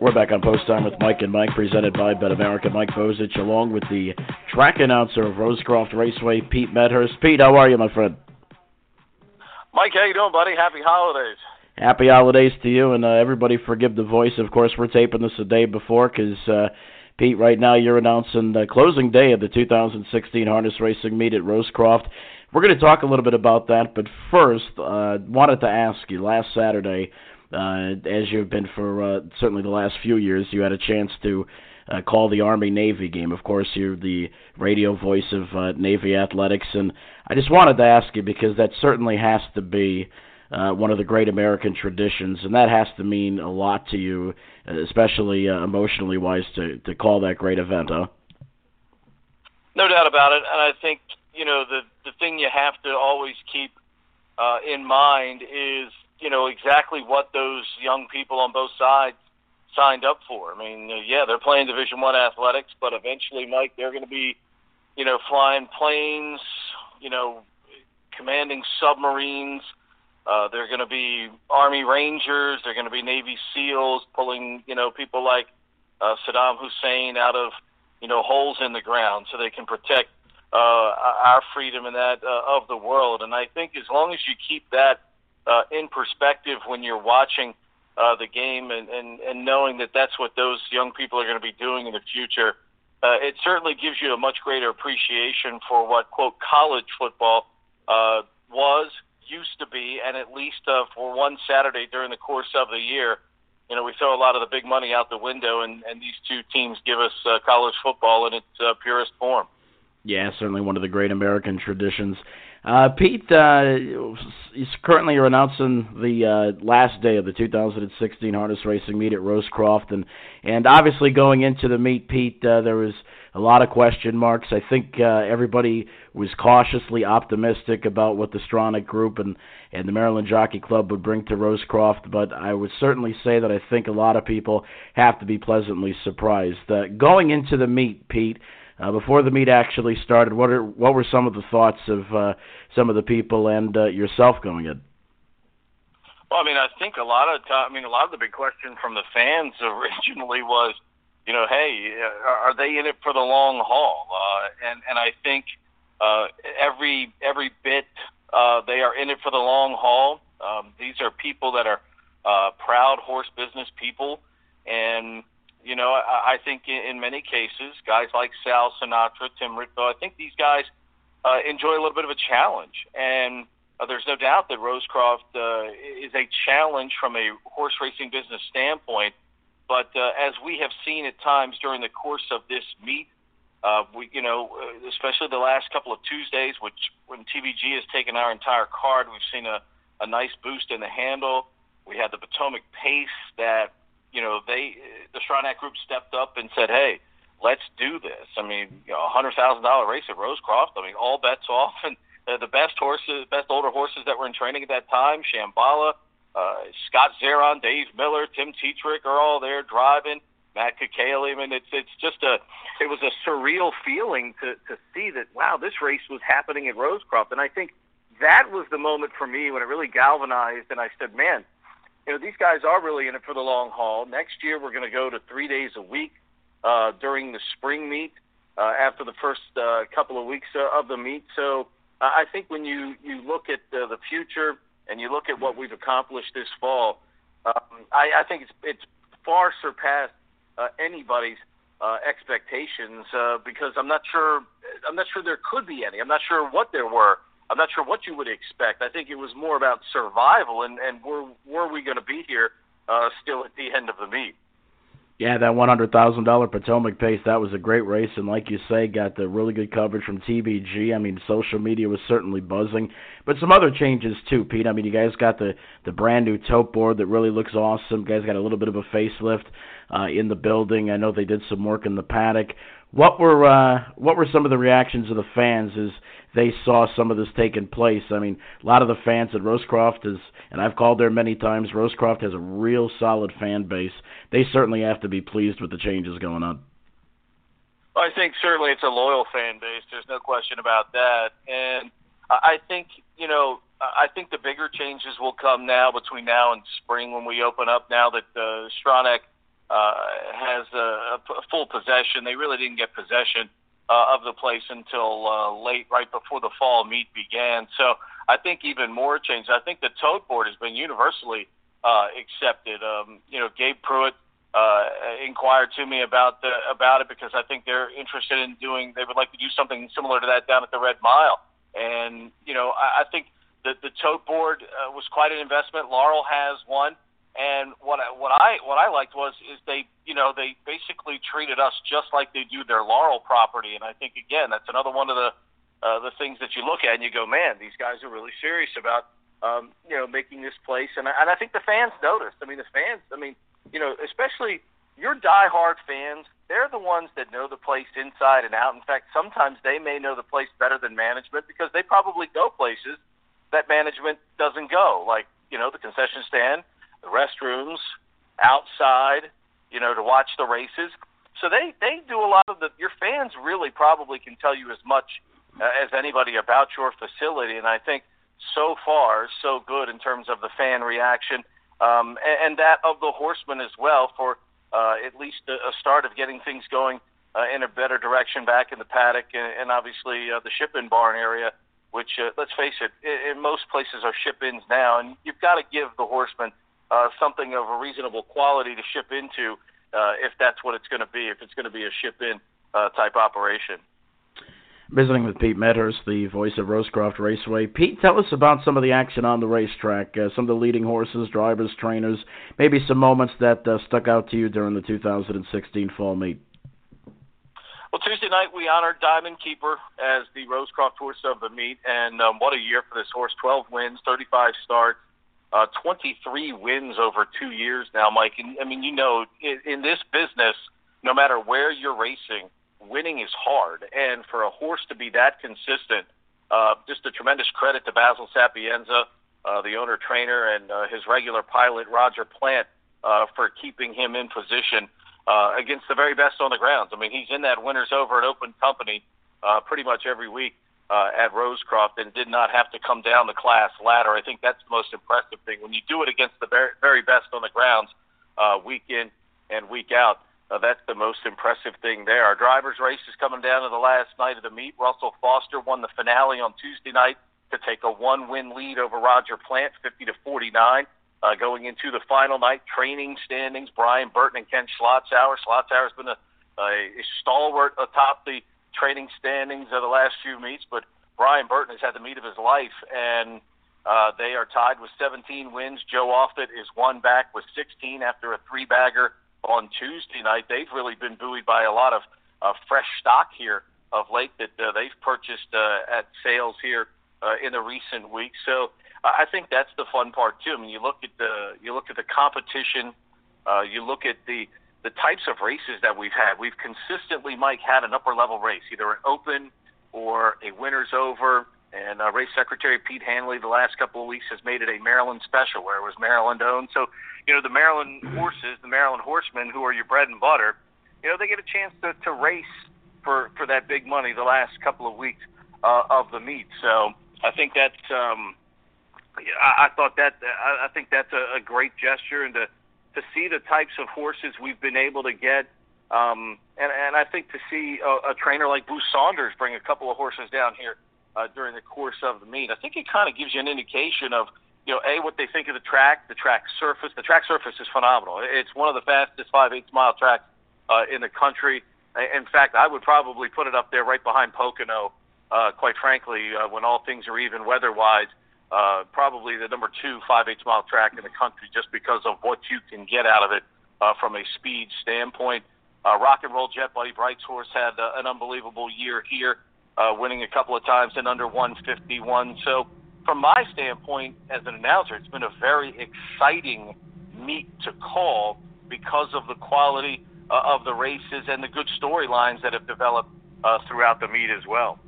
We're back on Post Time with Mike and Mike, presented by Bet America. Mike Bozich, along with the track announcer of Rosecroft Raceway, Pete Medhurst. Pete, how are you, my friend? Mike, how you doing, buddy? Happy holidays. Happy holidays to you, and uh, everybody forgive the voice. Of course, we're taping this a day before because, uh, Pete, right now you're announcing the closing day of the 2016 harness racing meet at Rosecroft. We're going to talk a little bit about that, but first, uh, wanted to ask you last Saturday – uh, as you've been for uh, certainly the last few years, you had a chance to uh, call the Army Navy game. Of course, you're the radio voice of uh, Navy athletics, and I just wanted to ask you because that certainly has to be uh, one of the great American traditions, and that has to mean a lot to you, especially uh, emotionally wise, to to call that great event, huh? No doubt about it, and I think you know the the thing you have to always keep uh, in mind is you know exactly what those young people on both sides signed up for. I mean, uh, yeah, they're playing Division One athletics, but eventually, Mike, they're going to be, you know, flying planes, you know, commanding submarines. Uh, they're going to be Army Rangers. They're going to be Navy SEALs, pulling, you know, people like uh, Saddam Hussein out of, you know, holes in the ground so they can protect uh, our freedom and that uh, of the world. And I think as long as you keep that uh, in perspective when you're watching uh, the game and, and, and knowing that that's what those young people are going to be doing in the future, uh, it certainly gives you a much greater appreciation for what, quote, college football uh, was, used to be, and at least uh, for one Saturday during the course of the year, you know, we throw a lot of the big money out the window, and, and these two teams give us uh, college football in its uh, purest form. Yeah, certainly one of the great American traditions. Uh, Pete, uh, is currently announcing the uh, last day of the 2016 harness racing meet at Rosecroft, and and obviously going into the meet, Pete, uh, there was a lot of question marks. I think uh, everybody was cautiously optimistic about what the Stronach Group and and the Maryland Jockey Club would bring to Rosecroft, but I would certainly say that I think a lot of people have to be pleasantly surprised. Uh, going into the meet, Pete. Uh, before the meet actually started, what are what were some of the thoughts of uh, some of the people and uh, yourself going in? Well, I mean, I think a lot of time, I mean, a lot of the big question from the fans *laughs* originally was, you know, hey, are they in it for the long haul? Uh, and and I think uh, every every bit uh, they are in it for the long haul. Um, these are people that are uh, proud horse business people, and you know, I, I think in, in many cases, guys like Sal Sinatra, Tim Ritvo, I think these guys uh, enjoy a little bit of a challenge. And uh, there's no doubt that Rosecroft uh, is a challenge from a horse racing business standpoint. But uh, as we have seen at times during the course of this meet, uh, we, you know, uh, especially the last couple of Tuesdays, which when TVG has taken our entire card, we've seen a, a nice boost in the handle. We had the Potomac Pace that you know, they the Stronach Group stepped up and said, "Hey, let's do this." I mean, you know, a hundred thousand dollar race at Rosecroft. I mean, all bets off, and the best horses, best older horses that were in training at that time, Shamballa, uh, Scott Zeron, Dave Miller, Tim Tetrick are all there driving. Matt Kakaley. I mean, it's it's just a it was a surreal feeling to to see that wow, this race was happening at Rosecroft, and I think that was the moment for me when it really galvanized, and I said, man, you know, these guys are really in it for the long haul. Next year, we're going to go to three days a week uh, during the spring meet uh, after the first uh, couple of weeks uh, of the meet. So uh, I think when you you look at uh, the future and you look at what we've accomplished this fall, um, I, I think it's it's far surpassed uh, anybody's uh, expectations uh, because I'm not sure I'm not sure there could be any. I'm not sure what there were. I'm not sure what you would expect. I think it was more about survival and and were were we going to be here uh, still at the end of the meet. Yeah, that one hundred thousand dollar Potomac pace, that was a great race and like you say, got the really good coverage from TVG. I mean social media was certainly buzzing. But some other changes too, Pete. I mean you guys got the the brand new tote board that really looks awesome. You guys got a little bit of a facelift uh in the building. I know they did some work in the paddock. What were uh what were some of the reactions of the fans as they saw some of this taking place? I mean, a lot of the fans at Rosecroft is and I've called there many times, Rosecroft has a real solid fan base. They certainly have to be pleased with the changes going on. I think certainly it's a loyal fan base. There's no question about that. And I think, you know, I think the bigger changes will come now between now and spring when we open up. Now that uh, Stronach uh, has a, a full possession, they really didn't get possession uh, of the place until uh, late, right before the fall meet began. So I think even more change. I think the tote board has been universally uh, accepted. Um, you know, Gabe Prewitt uh, inquired to me about the about it because I think they're interested in doing. They would like to do something similar to that down at the Red Mile. And you know, I, I think that the tote board uh, was quite an investment. Laurel has one. And what I, what I what I liked was is they you know they basically treated us just like they do their Laurel property, and I think again that's another one of the uh, the things that you look at and you go, man, these guys are really serious about um, you know making this place, and I, and I think the fans noticed. I mean, the fans, I mean, you know, especially your diehard fans, they're the ones that know the place inside and out. In fact, sometimes they may know the place better than management because they probably go places that management doesn't go, like you know the concession stand, the restrooms, outside, you know, to watch the races. So they they do a lot of the. Your fans really probably can tell you as much uh, as anybody about your facility, and I think so far so good in terms of the fan reaction um, and, and that of the horsemen as well for uh, at least a, a start of getting things going uh, in a better direction back in the paddock and, and obviously uh, the ship-in barn area, which uh, let's face it, in, in most places are ship-ins now, and you've got to give the horsemen uh, something of a reasonable quality to ship into uh, if that's what it's going to be, if it's going to be a ship-in uh, type operation visiting with Pete Medhurst, the voice of Rosecroft Raceway. Pete, tell us about some of the action on the racetrack, uh, some of the leading horses, drivers, trainers, maybe some moments that uh, stuck out to you during the 2016 fall meet. Well, Tuesday night we honored Diamond Keeper as the Rosecroft horse of the meet, and um, what a year for this horse! 12 wins, 35 starts, uh, 23 wins over two years now, Mike. And I mean, you know, in, in this business, no matter where you're racing, winning is hard, and for a horse to be that consistent, uh, just a tremendous credit to Basil Sapienza, uh, the owner trainer, and uh, his regular pilot Roger Plant uh, for keeping him in position uh, against the very best on the grounds. I mean, he's in that winners over at Open Company uh, pretty much every week uh, at Rosecroft, and did not have to come down the class ladder. I think that's the most impressive thing when you do it against the very, best on the grounds, uh, week in and week out. Uh, that's the most impressive thing there. Our drivers' race is coming down to the last night of the meet. Russell Foster won the finale on Tuesday night to take a one-win lead over Roger Plant, 50 to 49. Uh, going into the final night, training standings, Brian Burton and Ken Schlotzauer. Schlotzauer's been a, a stalwart atop the training standings of the last few meets, but Brian Burton has had the meet of his life, and uh, they are tied with 17 wins. Joe Offutt is one back with 16 after a three-bagger on Tuesday night. They've really been buoyed by a lot of uh, fresh stock here of late that uh, they've purchased uh, at sales here uh, in the recent weeks. So I think that's the fun part too. I mean, you look at the you look at the competition, uh, you look at the the types of races that we've had. We've consistently, Mike, had an upper level race, either an open or a winners over And uh, Race Secretary Pete Handley, the last couple of weeks, has made it a Maryland special, where it was Maryland owned. So, you know, the Maryland horses, the Maryland horsemen, who are your bread and butter, you know, they get a chance to, to race for for that big money the last couple of weeks uh, of the meet. So, I think that's. Um, I, I thought that I, I think that's a, a great gesture, and to to see the types of horses we've been able to get. Um, and, and I think to see a, a trainer like Bruce Saunders bring a couple of horses down here uh, during the course of the meet, I think it kind of gives you an indication of, you know, a what they think of the track, the track surface. The track surface is phenomenal. It's one of the fastest five eighths mile tracks uh, in the country. In fact, I would probably put it up there right behind Pocono. Uh, quite frankly, uh, when all things are even weather-wise, uh, probably the number two five eighths mile track in the country, just because of what you can get out of it uh, from a speed standpoint. Uh, Rock and Roll Jet Buddy Bright's horse had uh, an unbelievable year here, uh, winning a couple of times in under 151. So, from my standpoint as an announcer, it's been a very exciting meet to call because of the quality uh, of the races and the good storylines that have developed uh, throughout the meet as well.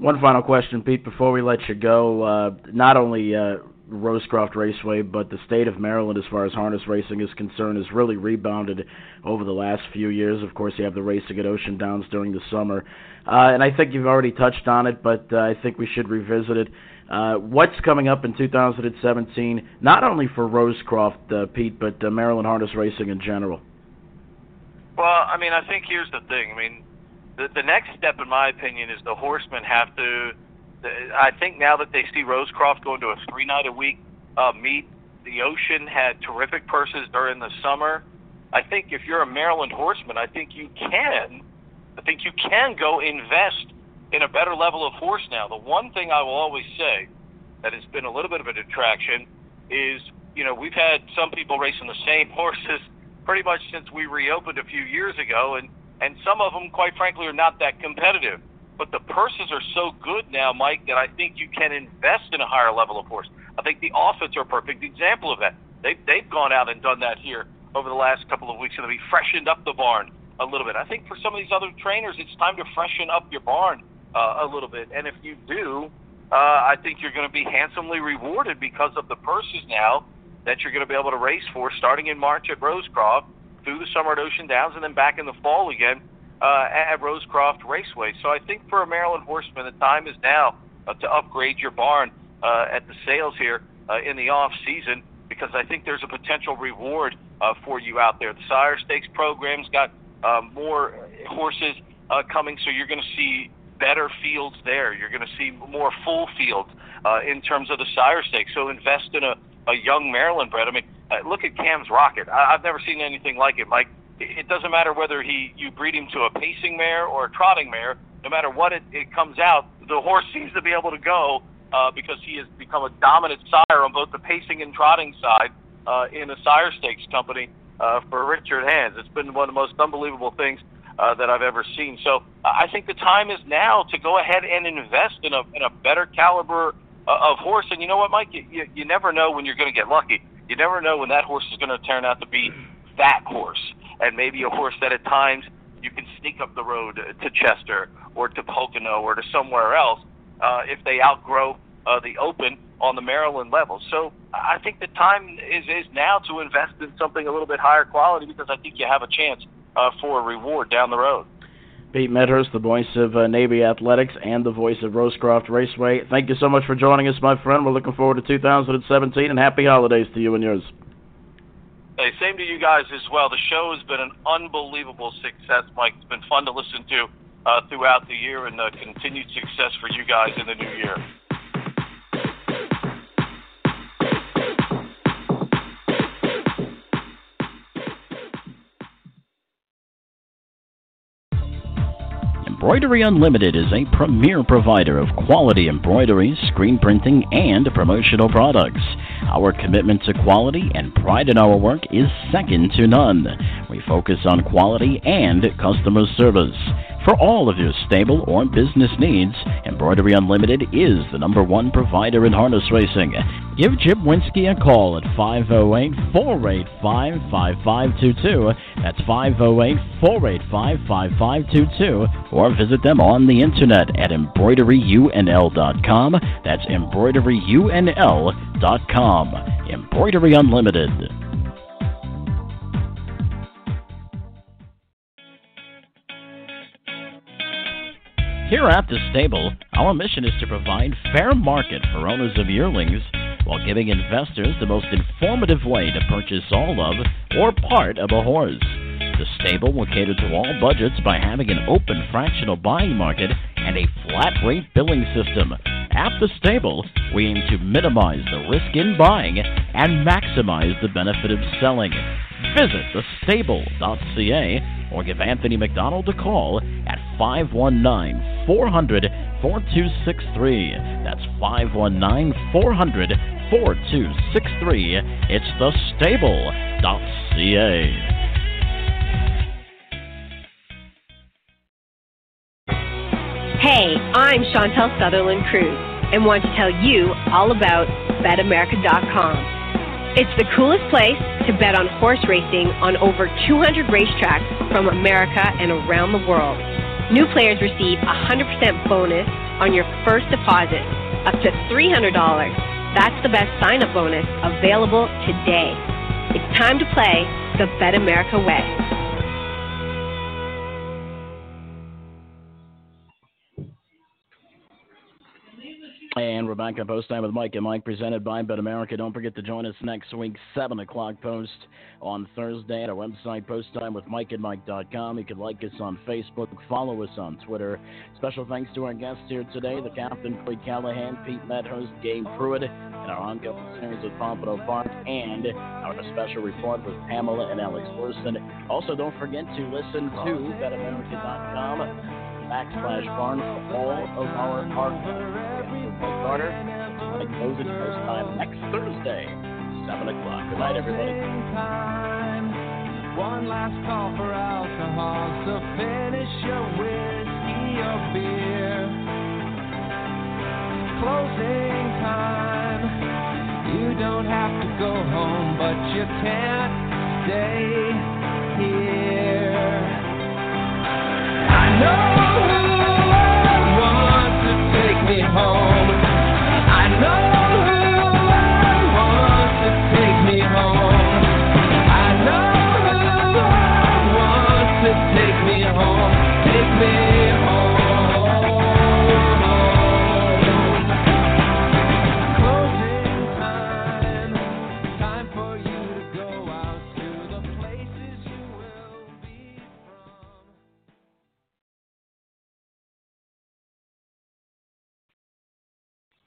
One final question, Pete, before we let you go. Uh, not only uh, Rosecroft Raceway, but the state of Maryland, as far as harness racing is concerned, has really rebounded over the last few years. Of course, you have the racing at Ocean Downs during the summer. Uh, and I think you've already touched on it, but uh, I think we should revisit it. Uh, what's coming up in 2017, not only for Rosecroft, uh, Pete, but uh, Maryland harness racing in general? Well, I mean, I think here's the thing. I mean, the, the next step, in my opinion, is the horsemen have to. I think now that they see Rosecroft going to a three night a week uh, meet, the Ocean had terrific purses during the summer. I think if you're a Maryland horseman, I think you can. I think you can go invest in a better level of horse now. The one thing I will always say that has been a little bit of a detraction is, you know, we've had some people racing the same *laughs* horses pretty much since we reopened a few years ago, and and some of them, quite frankly, are not that competitive. But the purses are so good now, Mike, that I think you can invest in a higher level of horse. I think the Offutts are a perfect example of that. They've, they've gone out and done that here over the last couple of weeks, and they've freshened up the barn a little bit. I think for some of these other trainers, it's time to freshen up your barn uh, a little bit. And if you do, uh, I think you're going to be handsomely rewarded because of the purses now that you're going to be able to race for starting in March at Rosecroft through the summer at Ocean Downs and then back in the fall again uh, at Rosecroft Raceway. So I think for a Maryland horseman, the time is now uh, to upgrade your barn uh, at the sales here uh, in the off season because I think there's a potential reward uh, for you out there. The Sire Stakes program's got um, more horses uh, coming, so you're going to see better fields there. You're going to see more full fields uh, in terms of the Sire Stakes. So invest in a, a young Maryland bred. I mean, uh, look at Cam's Rocket. I, I've never seen anything like it, Mike. It, doesn't matter whether he you breed him to a pacing mare or a trotting mare. No matter what it, it comes out, the horse seems to be able to go uh, because he has become a dominant sire on both the pacing and trotting side uh, in a sire stakes company uh, for Richard Hands. It's been one of the most unbelievable things uh, that I've ever seen. So uh, I think the time is now to go ahead and invest in a in a better caliber of horse. And you know what, Mike? You, you, you never know when you're going to get lucky. You never know when that horse is going to turn out to be that horse, and maybe a horse that at times you can sneak up the road to Chester or to Pocono or to somewhere else uh, if they outgrow uh, the Open on the Maryland level. So I think the time is is now to invest in something a little bit higher quality because I think you have a chance uh, for a reward down the road. Pete Medhurst, the voice of uh, Navy Athletics and the voice of Rosecroft Raceway. Thank you so much for joining us, my friend. We're looking forward to 2017 and happy holidays to you and yours. Hey, same to you guys as well. The show has been an unbelievable success, Mike. It's been fun to listen to uh, throughout the year and uh, continued success for you guys in the new year. Embroidery Unlimited is a premier provider of quality embroidery, screen printing, and promotional products. Our commitment to quality and pride in our work is second to none. We focus on quality and customer service. For all of your stable or business needs, Embroidery Unlimited is the number one provider in harness racing. give Jim Winsky a call at 508 485 5522. That's 508 485 5522. Or visit them on the internet at embroideryunl.com. That's embroideryunl.com. Embroidery Unlimited. Here at the stable, our mission is to provide fair market for owners of yearlings while giving investors the most informative way to purchase all of or part of a horse. The stable will cater to all budgets by having an open fractional buying market and a flat rate billing system. At the stable, we aim to minimize the risk in buying and maximize the benefit of selling. Visit thestable.ca or give Anthony McDonald a call at 519 400 4263. That's 519 400 4263. It's thestable.ca. Hey, I'm Chantal Sutherland Kruse and want to tell you all about BetAmerica.com. It's the coolest place to bet on horse racing on over 200 racetracks from America and around the world. New players receive a 100% bonus on your first deposit, up to $300. That's the best sign up bonus available today. It's time to play the Bet America way. And we're back on Post Time with Mike and Mike, presented by Bet America. Don't forget to join us next week, 7 o'clock post on Thursday at our website, posttimewithmikeandmike.com. You can like us on Facebook, follow us on Twitter. Special thanks to our guests here today, the captain, Corey Callahan, Pete Medhurst, Gabe Prewitt, and our ongoing series with Pompano Park, and our special report with Pamela and Alex Wersen. Also, don't forget to listen to betamerica.com backslash barn for all of our archives. Mike Carter, Mike Moses, post time next Thursday, 7 o'clock. Good night, everybody. One last call for alcohol, so finish your whiskey or beer. Closing time. You don't have to go home, but you can't stay here. No one want to take me home.